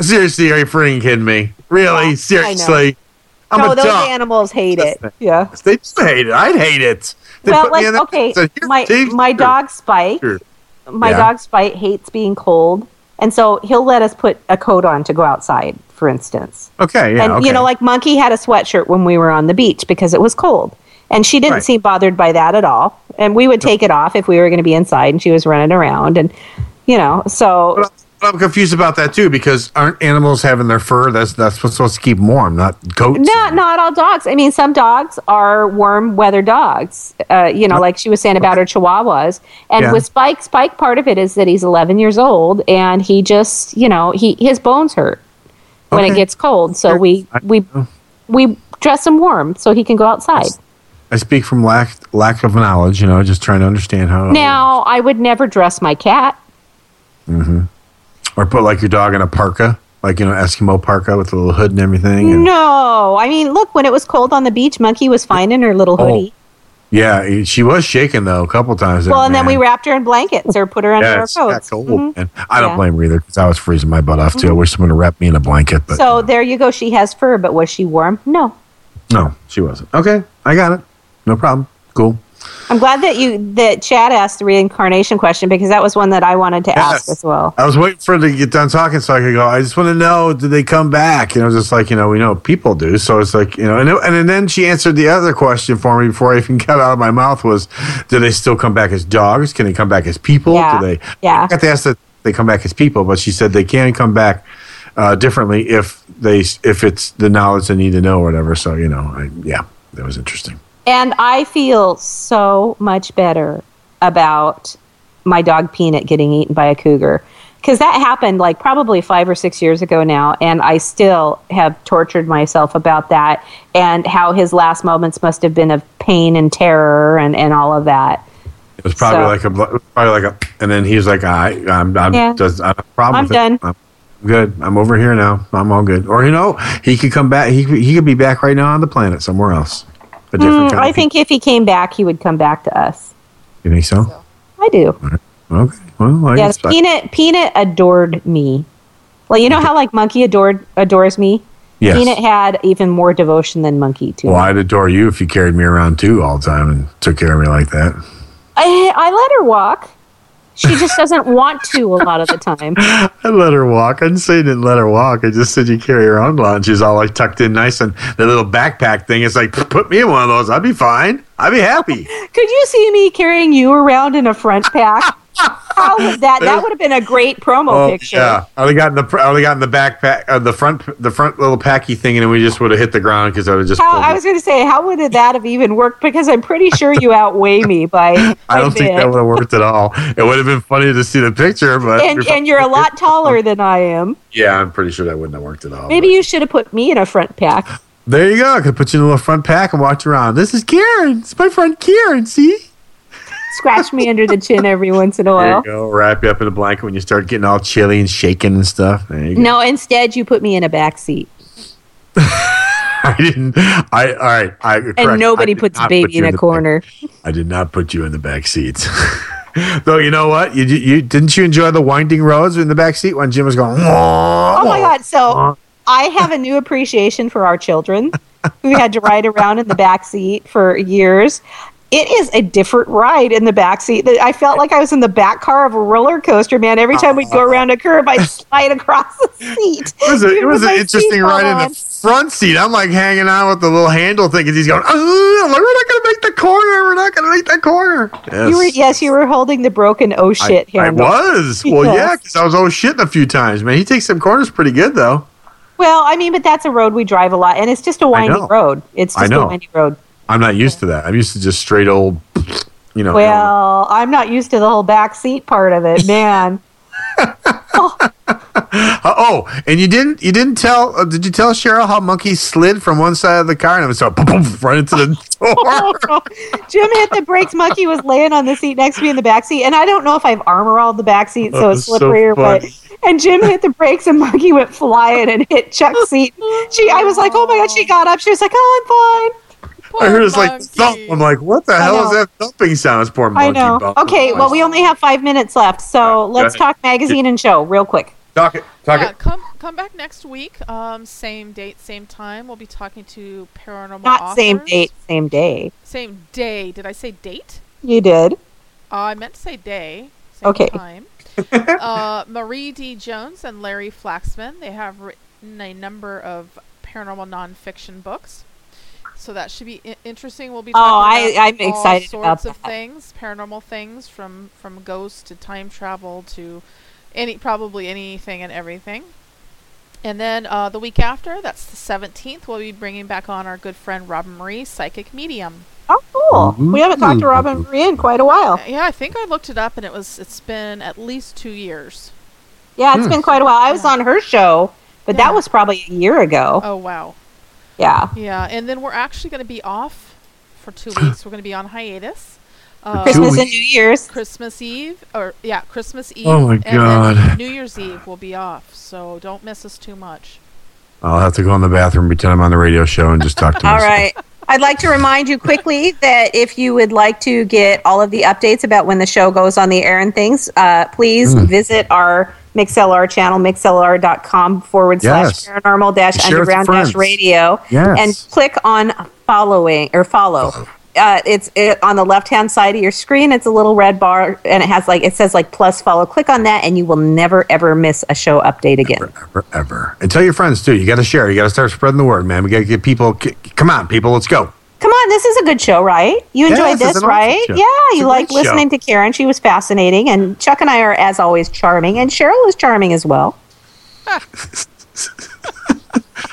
Seriously, are you freaking kidding me? Really? Seriously? I'm no a those duck. animals hate it yeah They do hate it. I'd hate it. They well like okay "Here, my Dave, my dog spike Here. my Yeah. dog Spike hates being cold, and so he'll let us put a coat on to go outside, for instance. Okay, yeah, and okay. you know, like Monkey had a sweatshirt when we were on the beach because it was cold, and she didn't Right. seem bothered by that at all. And we would take it off if we were going to be inside, and she was running around, and you know, so I'm confused about that too because aren't animals having their fur? That's that's what's supposed to keep them warm, not coats. not not all dogs. I mean, some dogs are warm weather dogs. Uh, you know, like she was saying about her Chihuahuas. And Yeah. with Spike, Spike, part of it is that he's 11 years old, and he just, you know, he his bones hurt when it gets cold. So we we we dress him warm so he can go outside. I speak from lack lack of knowledge. You know, just trying to understand how. Now, I would never dress my cat. hmm Or put like your dog in a parka, like you know Eskimo parka with a little hood and everything. And, No, I mean, look, when it was cold on the beach, Monkey was fine in her little Oh, hoodie. Yeah, she was shaking though a couple times. well, and then we wrapped her in blankets or put her under yeah, our coats. cold, Mhm. man. I don't Yeah. blame her either because I was freezing my butt off too. I Mhm. wish someone would wrap me in a blanket, but so there you go. She has fur, but was she warm? No. no, she wasn't. Okay, I got it. No problem. Cool. I'm glad that you that Chad asked the reincarnation question because that was one that I wanted to ask as well. I was waiting for her to get done talking so I could go. I just want to know, did they come back? You know, just like you know, we know people do. So it's like you know, and and then she answered the other question for me before I even got out of my mouth was, do they still come back as dogs? Can they come back as people? Yeah. Do they? Yeah. I got to ask that they come back as people, but she said they can come back uh, differently if they if it's the knowledge they need to know or whatever. So you know, I, yeah, that was interesting. And I feel so much better about my dog Peanut getting eaten by a cougar because that happened like probably five or six years ago now, and I still have tortured myself about that and how his last moments must have been of pain and terror and, and all of that. It was probably So- like a bl- probably like a, and then he was like, I, I'm, I'm, Yeah. just, I have a problem I'm with done. It. I'm good. I'm over here now. I'm all good. Or you know, he could come back. He he could be back right now on the planet somewhere else. A different Mm, I think if he came back, he would come back to us. You think so? I do. Okay. Well, I Yes, I- Peanut Peanut adored me. Well, you know how like Monkey adored adores me. Yes. Peanut had even more devotion than Monkey to well. I'd adore you if you carried me around too all the time and took care of me like that. I, I let her walk. She just doesn't want to a lot of the time. I let her walk. I didn't say you didn't let her walk. I just said you carry her a. And she's all like tucked in nice. And the little backpack thing is like, put me in one of those. I'd be fine. I'd be happy. Could you see me carrying you around in a front pack? How would that? That would have been a great promo picture. Oh, yeah. I would have gotten the I would have gotten the backpack, uh, the front, the front little packy thing, and we just would have hit the ground because I would have just. How, I was going to say, how would that have even worked? Because I'm pretty sure you outweigh me by. I don't a think bit. that would have worked at all. It would have been funny to see the picture, but And, and you're a lot taller than I am. yeah, I'm pretty sure that wouldn't have worked at all. Maybe you should have put me in a front pack. There you go. I could put you in a little front pack and watch around. This is Karen. It's my friend Karen. See. Scratch me under the chin every once in a There while. you go. Wrap you up in a blanket when you start getting all chilly and shaking and stuff. There you go. No, instead you put me in a back seat. I didn't. I all right. I correct. And nobody I puts baby put in a the back- corner. I did not put you in the back seat. Though you know what, you, you didn't you enjoy the winding roads in the back seat when Jim was going? Oh my god! So I have a new appreciation for our children who had to ride around in the back seat for years. It is a different ride in the back seat. I felt like I was in the back car of a roller coaster, man. Every oh, time we'd go around a curve, I'd slide across the seat. It was, a, it was an interesting ride in the front seat. I'm like hanging out with the little handle thing because he's going, "Oh, we're not going to make the corner. We're not going to make that corner. Yes. You were yes, you were holding the broken oh shit I, I handle. was. Well, yeah, because I was oh always shitting a few times, man. He takes some corners pretty good, though. Well, I mean, but that's a road we drive a lot, and it's just a winding road. It's just a windy road. I'm not used to that. I'm used to just straight old, you know. Well, I'm not used to the whole back seat part of it, man. Uh, oh, and you didn't you didn't tell uh, did you tell Cheryl how Monkey slid from one side of the car and it was so boom, boom, right into the door? Jim hit the brakes. Monkey was laying on the seat next to me in the back seat, and I don't know if I've armor all the back seat, so Oh, it's so slippery or what. And Jim hit the brakes, and Monkey went flying and hit Chuck's seat. She, I was like, "Oh my god!" She got up. She was like, "Oh, I'm fine." I heard it's like thump. I'm like, what the I hell is that thumping sound? It's poor monkey. I know. bum. Okay, well, we only have five minutes left, so let's talk magazine and show real quick. Talk it. Talk yeah, it. come come back next week. Um, same date, same time. We'll be talking to paranormal Not same date, same day. Same day. Did I say date? You did. Uh, I meant to say day. Same Okay. time. uh, Marie D. Jones and Larry Flaxman. They have written a number of paranormal nonfiction books. So that should be I- interesting. We'll be Oh, talking I- about I'm all excited sorts about of that. things, paranormal things, from from ghosts to time travel to any probably anything and everything. And then uh, the week after, that's the 17th, we'll be bringing back on our good friend Robin Marie, psychic medium. Oh, cool. We haven't talked to Robin Marie in quite a while. Yeah, I think I looked it up, and it was it's been at least two years. Yeah, it's Hmm. been quite a while. I was on her show, but that was probably a year ago. Oh wow. Yeah. Yeah, and then we're actually going to be off for two weeks. We're going to be on hiatus. Uh, Christmas and New Year's. Christmas Eve, or yeah, Christmas Eve. Oh my and then God. New Year's Eve will be off, so don't miss us too much. I'll have to go in the bathroom, pretend I'm on the radio show, and just talk to All myself. right. I'd like to remind you quickly that if you would like to get all of the updates about when the show goes on the air and things, uh, please Mm. visit our MixLR channel, mixlr.com forward slash Yes. paranormal dash Share with your underground dash radio. Yes. And click on following or follow. Uh, it's it, on the left hand side of your screen. It's a little red bar, and it has like it says like plus follow. Click on that, and you will never ever miss a show update again. Forever. And tell your friends, too. You got to share. You got to start spreading the word, man. We got to get people. Come on, people. Let's go. Come on, this is a good show, right? You enjoyed it's this, awesome right? show. Yeah, you like great show. listening to Karen. She was fascinating, and Chuck and I are, as always, charming, and Cheryl is charming as well. I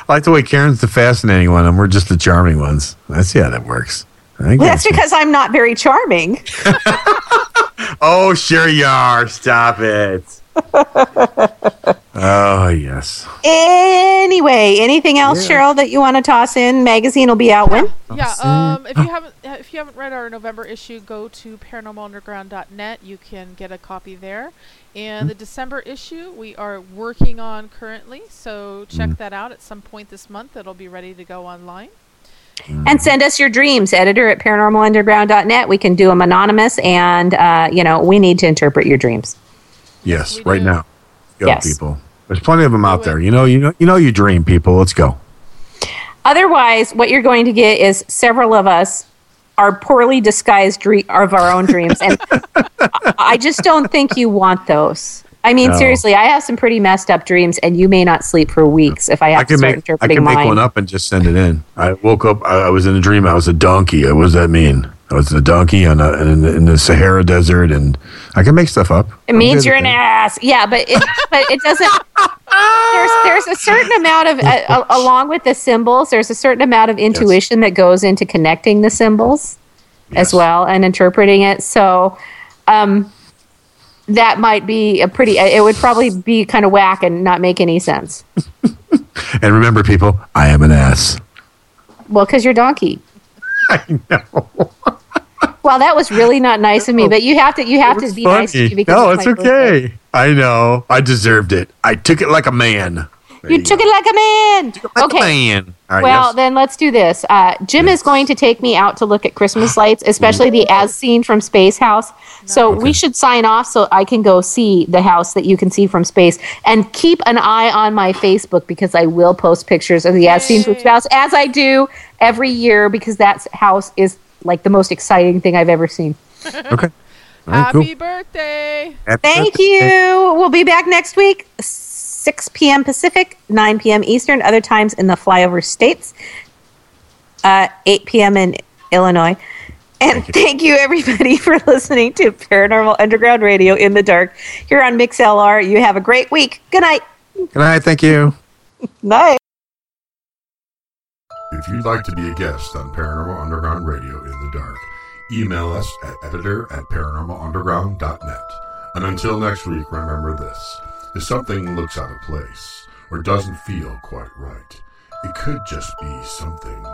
like the way Karen's the fascinating one, and we're just the charming ones. I see how that works. I Well, that's because I'm not very charming. Oh, sure you are. Stop it. Oh yes. Anyway, anything else, Yeah. Cheryl, that you want to toss in? Magazine will be out when? Yeah, um, if you haven't if you haven't read our November issue, go to paranormalunderground.net. You can get a copy there. And the December issue we are working on currently, so check that out at some point this month. It'll be ready to go online. And send us your dreams, editor at paranormalunderground.net. We can do them anonymous, and, uh, you know, we need to interpret your dreams. Yes, right do. now. Go, Yes. people. There's plenty of them out there. You know, you know, you know, you dream, people. Let's go. Otherwise, what you're going to get is several of us are poorly disguised dre- of our own dreams, and I- I just don't think you want those. I mean, No. seriously, I have some pretty messed up dreams, and you may not sleep for weeks if I have I to can start make I interpreting can make mine. one up and just send it in. I woke up. I, I was in a dream. I was a donkey. What does that mean? I was a donkey on a, in, the, in the Sahara Desert, and I can make stuff up. It means you're an ass. Yeah, but it, but it doesn't. There's there's a certain amount of uh, uh, along with the symbols. There's a certain amount of intuition that goes into connecting the symbols as well and interpreting it. So, um, that might be a pretty. It would probably be kind of whack and not make any sense. And remember, people, I am an ass. Well, because you're donkey. I know. Well, that was really not nice of me. But you have to you have to be nice to me because no, it's it's my birthday. okay. I know. I deserved it. I took it like a man. You took it like a man. Like okay. a man. All right, well, yes. then let's do this. Uh, Jim is going to take me out to look at Christmas lights, especially the as seen from Space House. So we should sign off so I can go see the house that you can see from space and keep an eye on my Facebook because I will post pictures of the as seen from Yay. space as I do every year because that house is like the most exciting thing I've ever seen. okay. All right, Happy cool. birthday! Happy Thank birthday. you. We'll be back next week, 6 p.m. Pacific, 9 p.m. Eastern, other times in the flyover states, uh, 8 p.m. in Illinois. And thank you. everybody, for listening to Paranormal Underground Radio in the Dark here on MixLR. You have a great week. Good night. Good night. Thank you. Night. If you'd like to be a guest on Paranormal Underground Radio in the Dark, email us at editor at paranormalunderground.net. And until next week, remember this. If something looks out of place or doesn't feel quite right, it could just be something